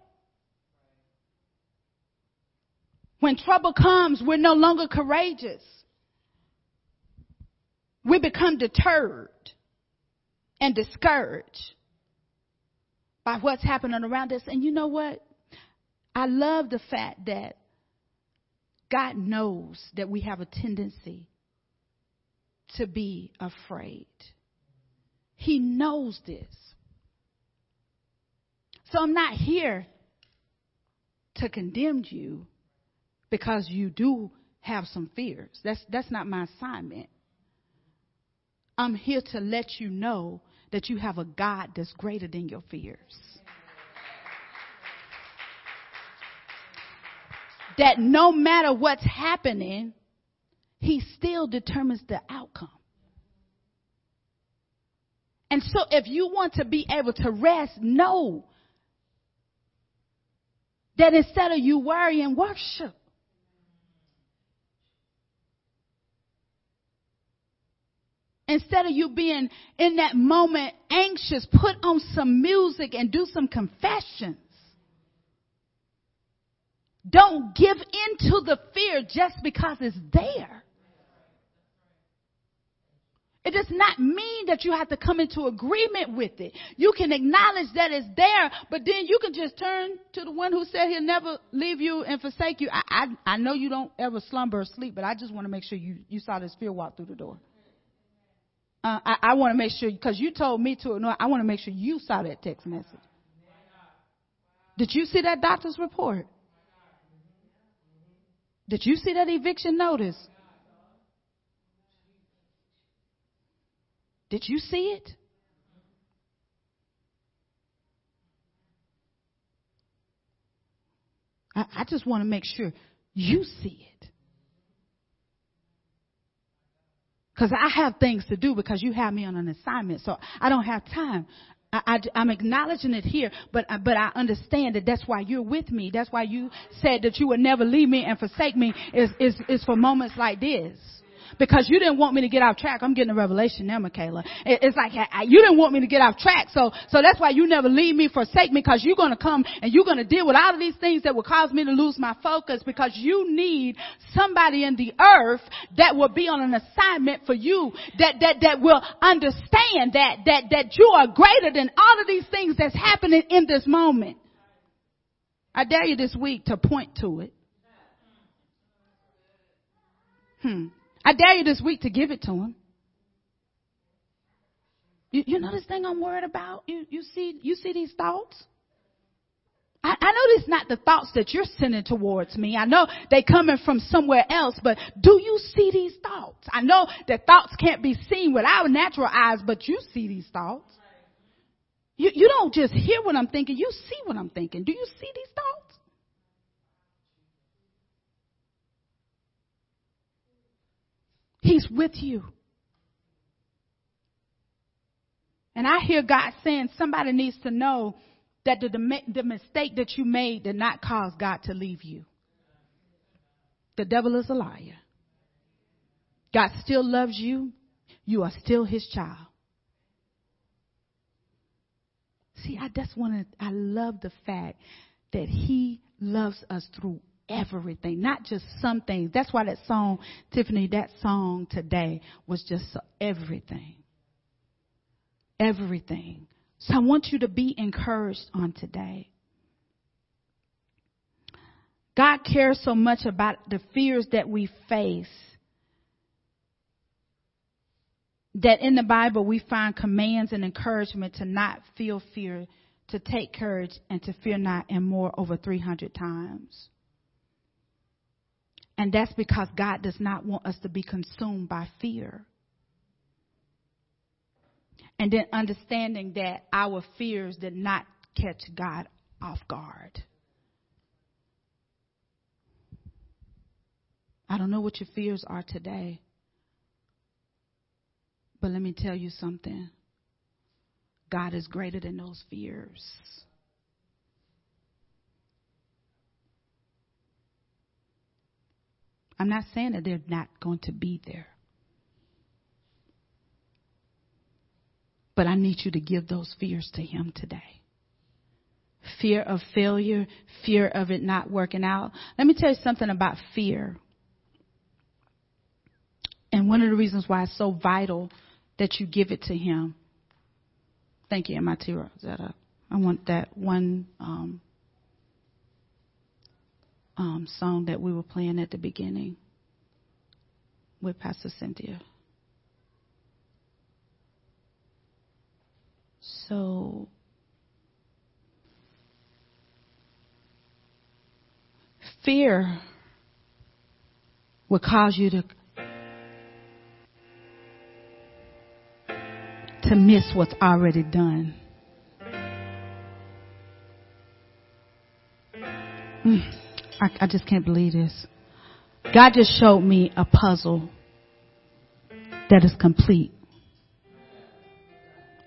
When trouble comes, we're no longer courageous. We become deterred and discouraged by what's happening around us. And you know what? I love the fact that God knows that we have a tendency to be afraid. He knows this. So I'm not here to condemn you because you do have some fears. That's, that's not my assignment. I'm here to let you know that you have a God that's greater than your fears. That no matter what's happening, He still determines the outcome. And so if you want to be able to rest, know that instead of you worrying, worship. Instead of you being in that moment anxious, put on some music and do some confessions. Don't give in to the fear just because it's there. It does not mean that you have to come into agreement with it. You can acknowledge that it's there, but then you can just turn to the one who said he'll never leave you and forsake you. I, I, I know you don't ever slumber or sleep, but I just want to make sure you, you saw this fear walk through the door. Uh, I, I want to make sure, because you told me to ignore, I want to make sure you saw that text message. Did you see that doctor's report? Did you see that eviction notice? Did you see it? I, I just want to make sure you see it. Because I have things to do because you have me on an assignment. So I don't have time. I, am acknowledging it here, but but I understand that that's why you're with me. That's why you said that you would never leave me and forsake me. Is is is for moments like this because you didn't want me to get off track. I'm getting a revelation now, Michaela. It's like you didn't want me to get off track, so so that's why you never leave me, forsake me, because you're to come and you're to deal with all of these things that will cause me to lose my focus. Because you need somebody in the earth that will be on an assignment for you, that that that will understand that that that you are greater than all of these things that's happening in this moment. I dare you this week to point to it. Hmm. I dare you this week to give it to him. You, you know this thing I'm worried about? You, you see, you see these thoughts? I, I know it's not the thoughts that you're sending towards me. I know they coming from somewhere else, but do you see these thoughts? I know that thoughts can't be seen with our natural eyes, but you see these thoughts. You, you don't just hear what I'm thinking, you see what I'm thinking. Do you see these thoughts? With you. And I hear God saying somebody needs to know that the, the mistake that you made did not cause God to leave you. The devil is a liar. God still loves you. You are still his child. See, I just want to, I love the fact that he loves us through everything, not just some things. That's why that song, Tiffany, that song today was just everything. Everything. So I want you to be encouraged on today. God cares so much about the fears that we face that in the Bible we find commands and encouragement to not feel fear, to take courage, and to fear not, and more over 300 times. And that's because God does not want us to be consumed by fear. And then understanding that our fears did not catch God off guard. I don't know what your fears are today. But let me tell you something. God is greater than those fears. I'm not saying that they're not going to be there. But I need you to give those fears to Him today. Fear of failure, fear of it not working out. Let me tell you something about fear. And one of the reasons why it's so vital that you give it to Him. Thank you, MIT Rosetta. I want that one um, um, song that we were playing at the beginning with Pastor Cynthia. So, fear will cause you to to miss what's already done. Mm, I, I just can't believe this. God just showed me a puzzle that is complete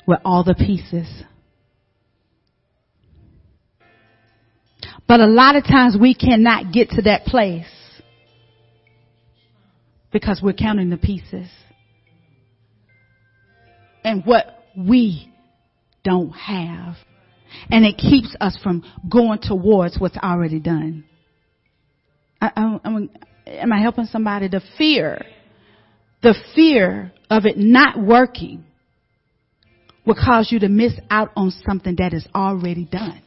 with all the pieces. But a lot of times we cannot get to that place because we're counting the pieces and what we don't have. And it keeps us from going towards what's already done. I, I, am I helping somebody? The fear, the fear of it not working will cause you to miss out on something that is already done.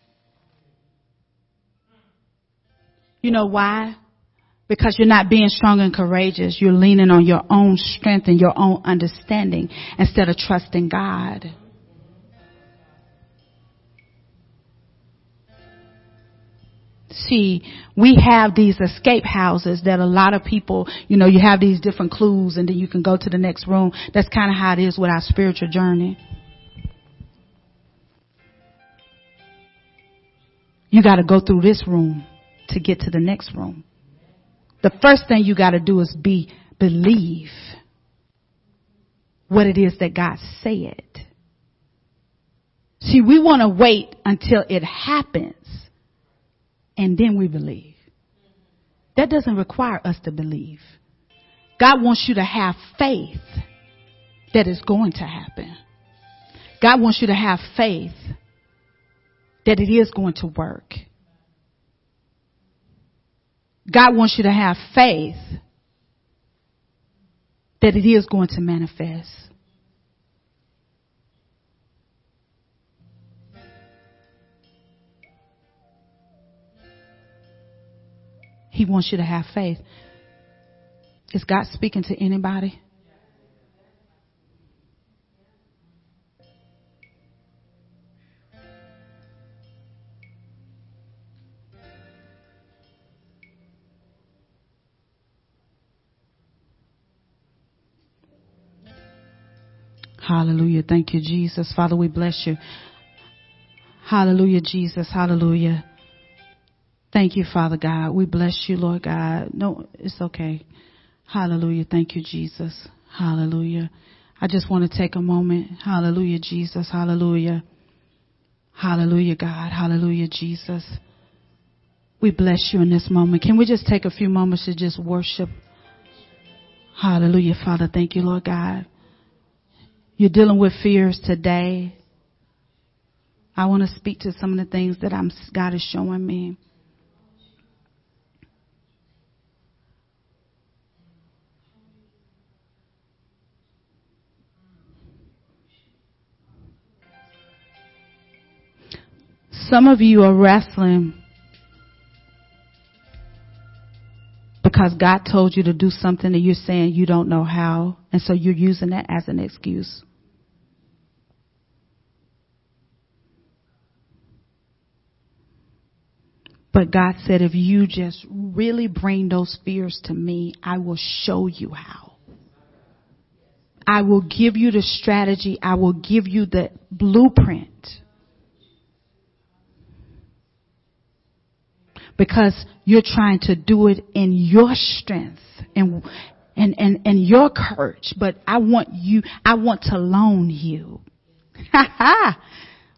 You know why? Because you're not being strong and courageous. You're leaning on your own strength and your own understanding instead of trusting God. See, we have these escape houses that a lot of people, you know, you have these different clues and then you can go to the next room. That's kind of how it is with our spiritual journey. You gotta go through this room to get to the next room. The first thing you gotta do is be, believe what it is that God said. See, we want to wait until it happens and then we believe. That doesn't require us to believe. God wants you to have faith that it's going to happen. God wants you to have faith that it is going to work. God wants you to have faith that it is going to manifest. He wants you to have faith. Is God speaking to anybody? Hallelujah. Thank you, Jesus. Father, we bless you. Hallelujah, Jesus. Hallelujah. Thank you, Father God. We bless you, Lord God. No, it's okay. Hallelujah. Thank you, Jesus. Hallelujah. I just want to take a moment. Hallelujah, Jesus. Hallelujah. Hallelujah, God. Hallelujah, Jesus. We bless you in this moment. Can we just take a few moments to just worship? Hallelujah, Father. Thank you, Lord God. You're dealing with fears today. I want to speak to some of the things that I'm, God is showing me. Some of you are wrestling because God told you to do something and you're saying you don't know how, and so you're using that as an excuse. But God said, if you just really bring those fears to me, I will show you how. I will give you the strategy. I will give you the blueprint. Because you're trying to do it in your strength and, and, and, and your courage. But I want you, I want to loan you. Ha ha!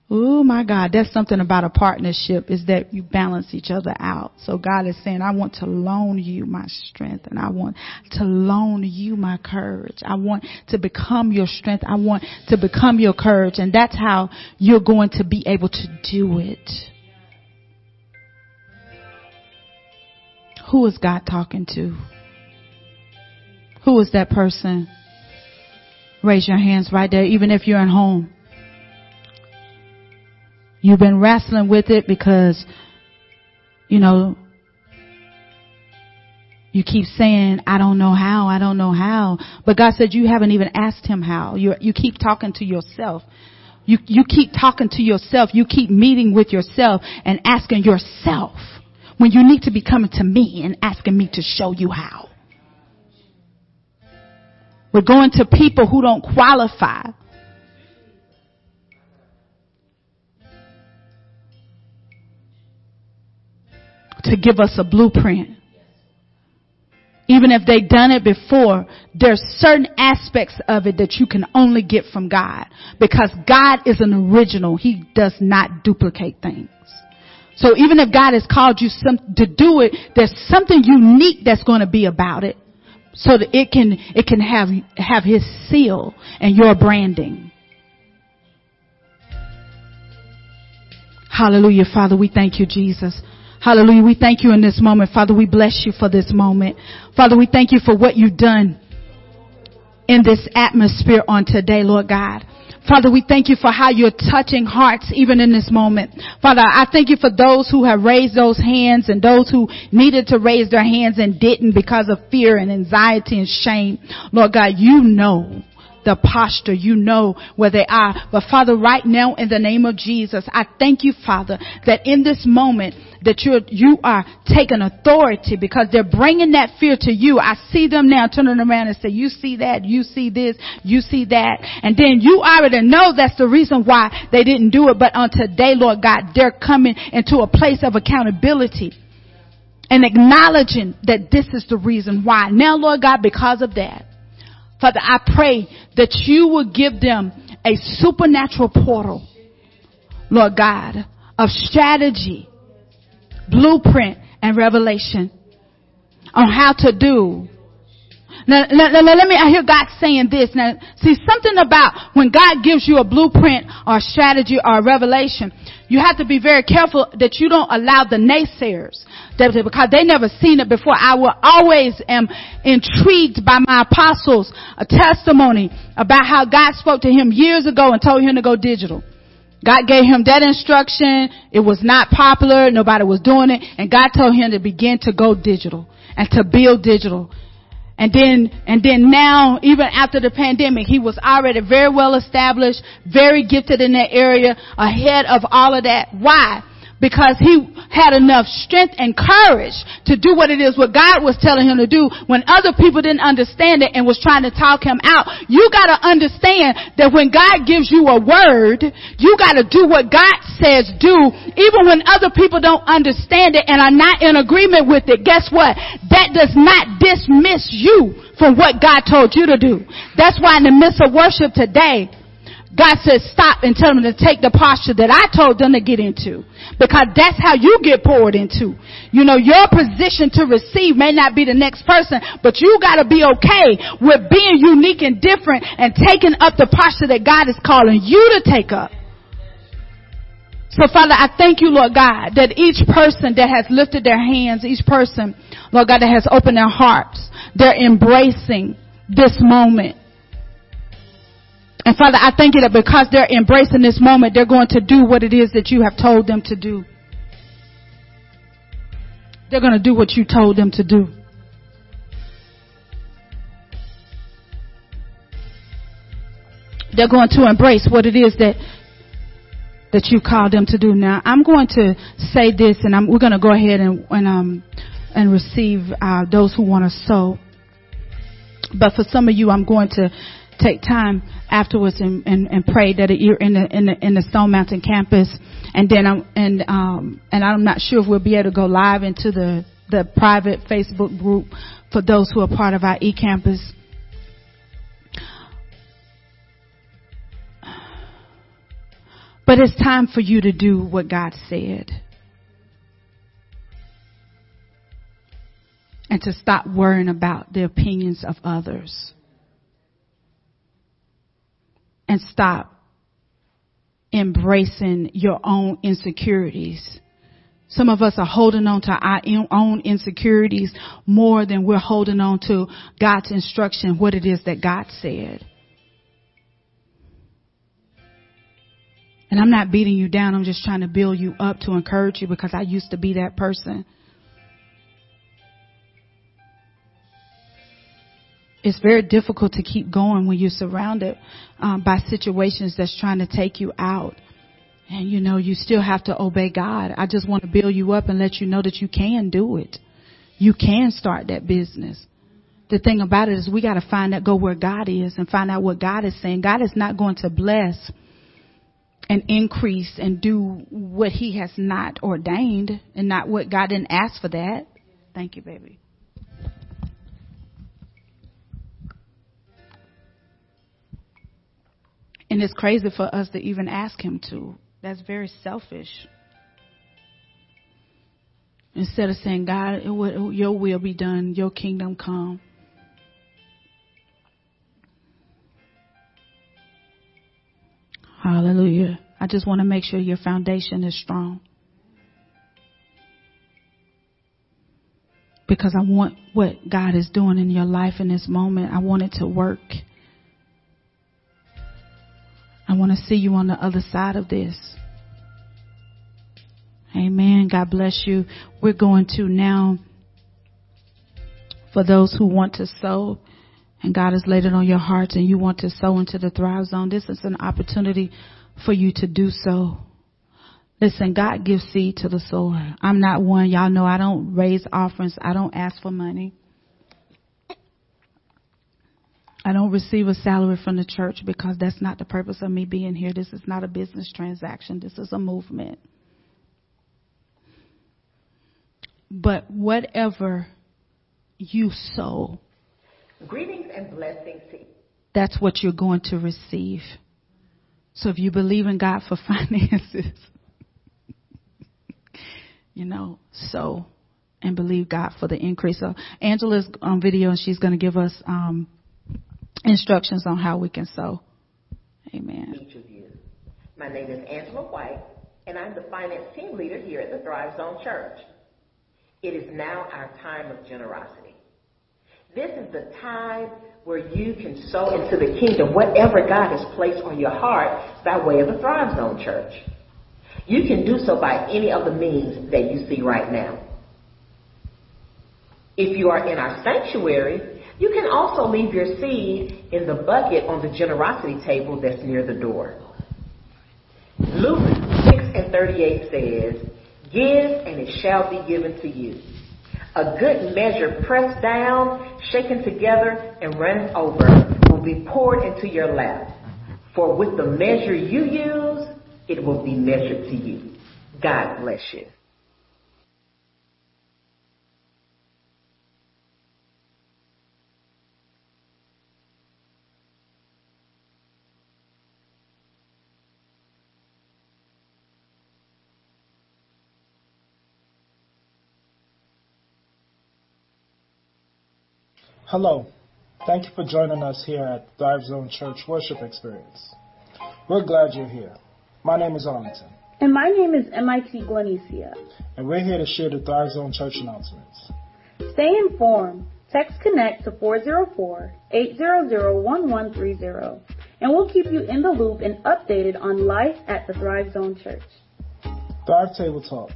Oh my God, that's something about a partnership is that you balance each other out. So God is saying, I want to loan you my strength and I want to loan you my courage. I want to become your strength. I want to become your courage. And that's how you're going to be able to do it. Who is God talking to? Who is that person? Raise your hands right there, even if you're at home. You've been wrestling with it because, you know, you keep saying, I don't know how, I don't know how. But God said you haven't even asked him how. You, you keep talking to yourself. You, you keep talking to yourself. You keep meeting with yourself and asking yourself when you need to be coming to me and asking me to show you how. We're going to people who don't qualify. to give us a blueprint. Even if they've done it before, there's certain aspects of it that you can only get from God. Because God is an original. He does not duplicate things. So even if God has called you some, to do it, there's something unique that's going to be about it. So that it can, it can have, have His seal and your branding. Hallelujah, Father. We thank you, Jesus. Hallelujah. We thank you in this moment. Father, we bless you for this moment. Father, we thank you for what you've done in this atmosphere on today, Lord God. Father, we thank you for how you're touching hearts even in this moment. Father, I thank you for those who have raised those hands and those who needed to raise their hands and didn't because of fear and anxiety and shame. Lord God, you know the posture. You know where they are. But Father, right now in the name of Jesus, I thank you, Father, that in this moment that you're, you are taking authority because they're bringing that fear to you. I see them now turning around and say, you see that, you see this, you see that. And then you already know that's the reason why they didn't do it. But on today, Lord God, they're coming into a place of accountability and acknowledging that this is the reason why. Now, Lord God, because of that, Father, I pray that you will give them a supernatural portal, Lord God, of strategy, blueprint, and revelation on how to do. Now, now, now, let me, I hear God saying this. Now, see something about when God gives you a blueprint or a strategy or a revelation, you have to be very careful that you don't allow the naysayers because they never seen it before. I will always am intrigued by my apostles' a testimony about how God spoke to him years ago and told him to go digital. God gave him that instruction. It was not popular. Nobody was doing it. And God told him to begin to go digital and to build digital. And then, and then now, even after the pandemic, he was already very well established, very gifted in that area, ahead of all of that. Why? Because he had enough strength and courage to do what it is what God was telling him to do when other people didn't understand it and was trying to talk him out. You gotta understand that when God gives you a word, you gotta do what God says do, even when other people don't understand it and are not in agreement with it. Guess what? That does not dismiss you from what God told you to do. That's why in the midst of worship today, God says stop and tell them to take the posture that I told them to get into. Because that's how you get poured into. You know, your position to receive may not be the next person, but you gotta be okay with being unique and different and taking up the posture that God is calling you to take up. So Father, I thank you, Lord God, that each person that has lifted their hands, each person, Lord God, that has opened their hearts, they're embracing this moment. And Father, I thank you that because they're embracing this moment, they're going to do what it is that you have told them to do. They're going to do what you told them to do. They're going to embrace what it is that that you called them to do. Now, I'm going to say this, and I'm, we're going to go ahead and and, um, and receive uh, those who want to sow. But for some of you, I'm going to take time afterwards and, and, and pray that you're in the, in the in the Stone Mountain campus, and then I'm and um and I'm not sure if we'll be able to go live into the the private Facebook group for those who are part of our e-campus. But it's time for you to do what God said. And to stop worrying about the opinions of others. And stop embracing your own insecurities. Some of us are holding on to our own insecurities more than we're holding on to God's instruction, what it is that God said. And I'm not beating you down. I'm just trying to build you up to encourage you because I used to be that person. It's very difficult to keep going when you're surrounded um, by situations that's trying to take you out. And you know, you still have to obey God. I just want to build you up and let you know that you can do it. You can start that business. The thing about it is we got to find out, go where God is and find out what God is saying. God is not going to bless and increase and do what he has not ordained and not what God didn't ask for that. Thank you, baby. And it's crazy for us to even ask him to. That's very selfish. Instead of saying, God, your will be done, your kingdom come. Hallelujah. I just want to make sure your foundation is strong. Because I want what God is doing in your life in this moment, I want it to work. I want to see you on the other side of this. Amen. God bless you. We're going to now, for those who want to sow, and God has laid it on your hearts and you want to sow into the Thrive Zone, this is an opportunity for you to do so. Listen, God gives seed to the sower. I'm not one. Y'all know I don't raise offerings. I don't ask for money. I don't receive a salary from the church because that's not the purpose of me being here. This is not a business transaction. This is a movement. But whatever you sow, greetings and blessings. That's what you're going to receive. So if you believe in God for finances, you know, sow and believe God for the increase. So Angela's on video and she's going to give us um, instructions on how we can sow. Amen. Each of you. My name is Angela White, and I'm the finance team leader here at the Thrive Zone Church. It is now our time of generosity. This is the time where you can sow into the kingdom whatever God has placed on your heart by way of the Thrive Zone Church. You can do so by any of the means that you see right now. If you are in our sanctuary, you can also leave your seed in the bucket on the generosity table that's near the door. Luke 6 and 38 says, Give and it shall be given to you a good measure pressed down, shaken together, and running over will be poured into your lap. For with the measure you use, it will be measured to you. God bless you. Hello. Thank you for joining us here at Thrive Zone Church Worship Experience. We're glad you're here. My name is Arlington. And my name is MIT Glenicia. And we're here to share the Thrive Zone Church announcements. Stay informed. Text Connect to 404-800-1130 and we'll keep you in the loop and updated on life at the Thrive Zone Church. Thrive Table Talk.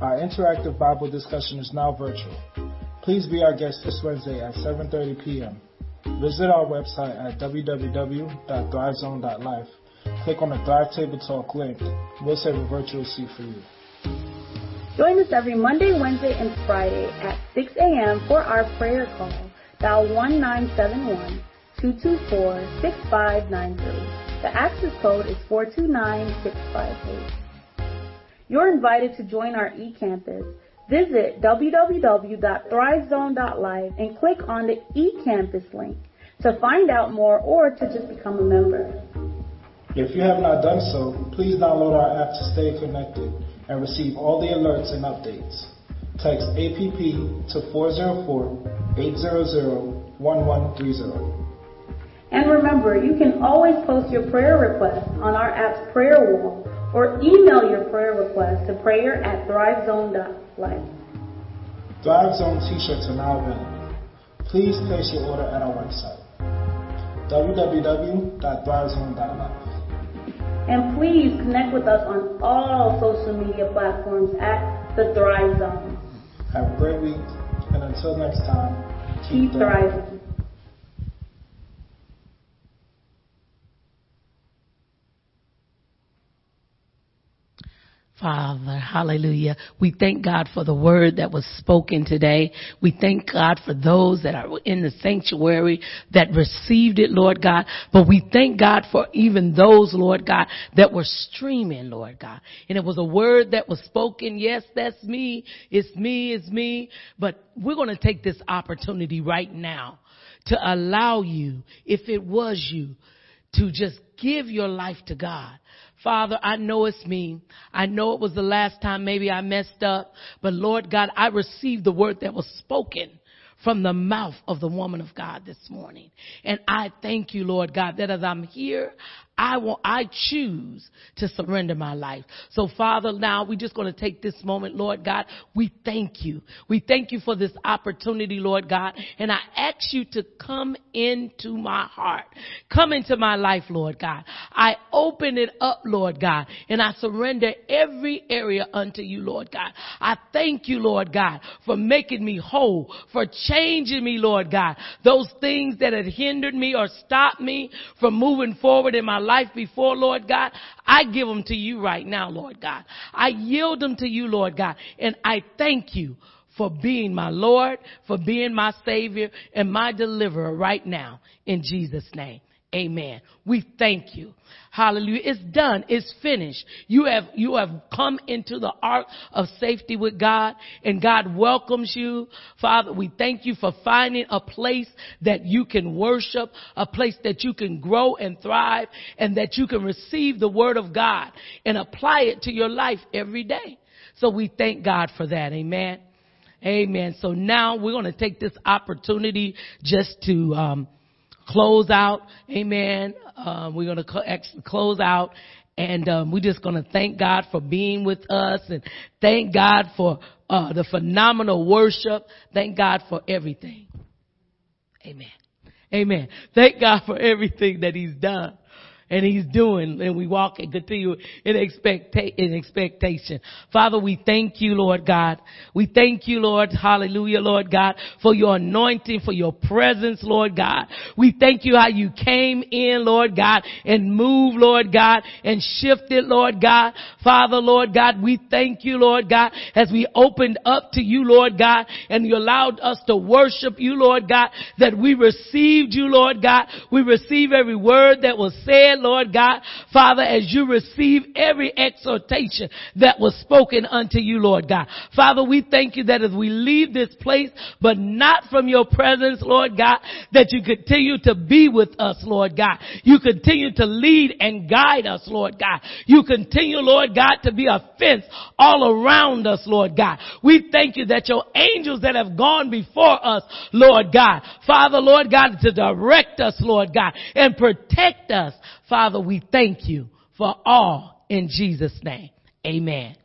Our interactive Bible discussion is now virtual. Please be our guest this Wednesday at 7.30 p.m. Visit our website at www.thrivezone.life. Click on the Thrive Table Talk link. We'll save a virtual seat for you. Join us every Monday, Wednesday, and Friday at 6 a.m. for our prayer call. Dial 1971 224-6593. The access code is 429658. You're invited to join our eCampus. Visit www.thrivezone.live and click on the eCampus link to find out more or to just become a member. If you have not done so, please download our app to stay connected and receive all the alerts and updates. Text APP to 404-800-1130. And remember, you can always post your prayer request on our app's prayer wall or email your prayer request to prayer at thrivezone.life. Thrive Zone t-shirts are now available. Please place your order at our website, www.thrivezone.life. And please connect with us on all social media platforms at The Thrive Zone. Have a great week, and until next time, Keep thriving. Father, hallelujah. We thank God for the word that was spoken today. We thank God for those that are in the sanctuary that received it, Lord God. But we thank God for even those, Lord God, that were streaming, Lord God. And it was a word that was spoken. Yes, that's me. It's me. It's me. But we're going to take this opportunity right now to allow you, if it was you, to just give your life to God. Father, I know it's me. I know it was the last time maybe I messed up, but Lord God, I received the word that was spoken from the mouth of the woman of God this morning. And I thank you, Lord God, that as I'm here, I will, I choose to surrender my life. So Father, now we're just going to take this moment, Lord God. We thank you. We thank you for this opportunity, Lord God. And I ask you to come into my heart. Come into my life, Lord God. I open it up, Lord God, and I surrender every area unto you, Lord God. I thank you, Lord God, for making me whole, for changing me, Lord God. Those things that had hindered me or stopped me from moving forward in my life before, Lord God, I give them to you right now, Lord God. I yield them to you, Lord God, and I thank you for being my Lord, for being my Savior and my deliverer right now in Jesus' name. Amen. We thank you. Hallelujah. It's done. It's finished. You have, you have come into the ark of safety with God and God welcomes you. Father, we thank you for finding a place that you can worship, a place that you can grow and thrive and that you can receive the word of God and apply it to your life every day. So we thank God for that. Amen. Amen. So now we're going to take this opportunity just to, um, close out. Amen. Um, we're going to close out and um, we're just going to thank God for being with us and thank God for uh, the phenomenal worship. Thank God for everything. Amen. Amen. Thank God for everything that He's done and he's doing and we walk and continue in, expecta- in expectation. Father, we thank you, Lord God. We thank you, Lord, hallelujah, Lord God, for your anointing, for your presence, Lord God. We thank you how you came in, Lord God, and moved, Lord God, and shifted, Lord God. Father, Lord God, we thank you, Lord God, as we opened up to you, Lord God, and you allowed us to worship you, Lord God, that we received you, Lord God. We receive every word that was said, Lord God. Father, as you receive every exhortation that was spoken unto you, Lord God. Father, we thank you that as we leave this place, but not from your presence, Lord God, that you continue to be with us, Lord God. You continue to lead and guide us, Lord God. You continue, Lord God, to be a fence all around us, Lord God. We thank you that your angels that have gone before us, Lord God, Father, Lord God, to direct us, Lord God, and protect us. Father, we thank you for all in Jesus' name. Amen.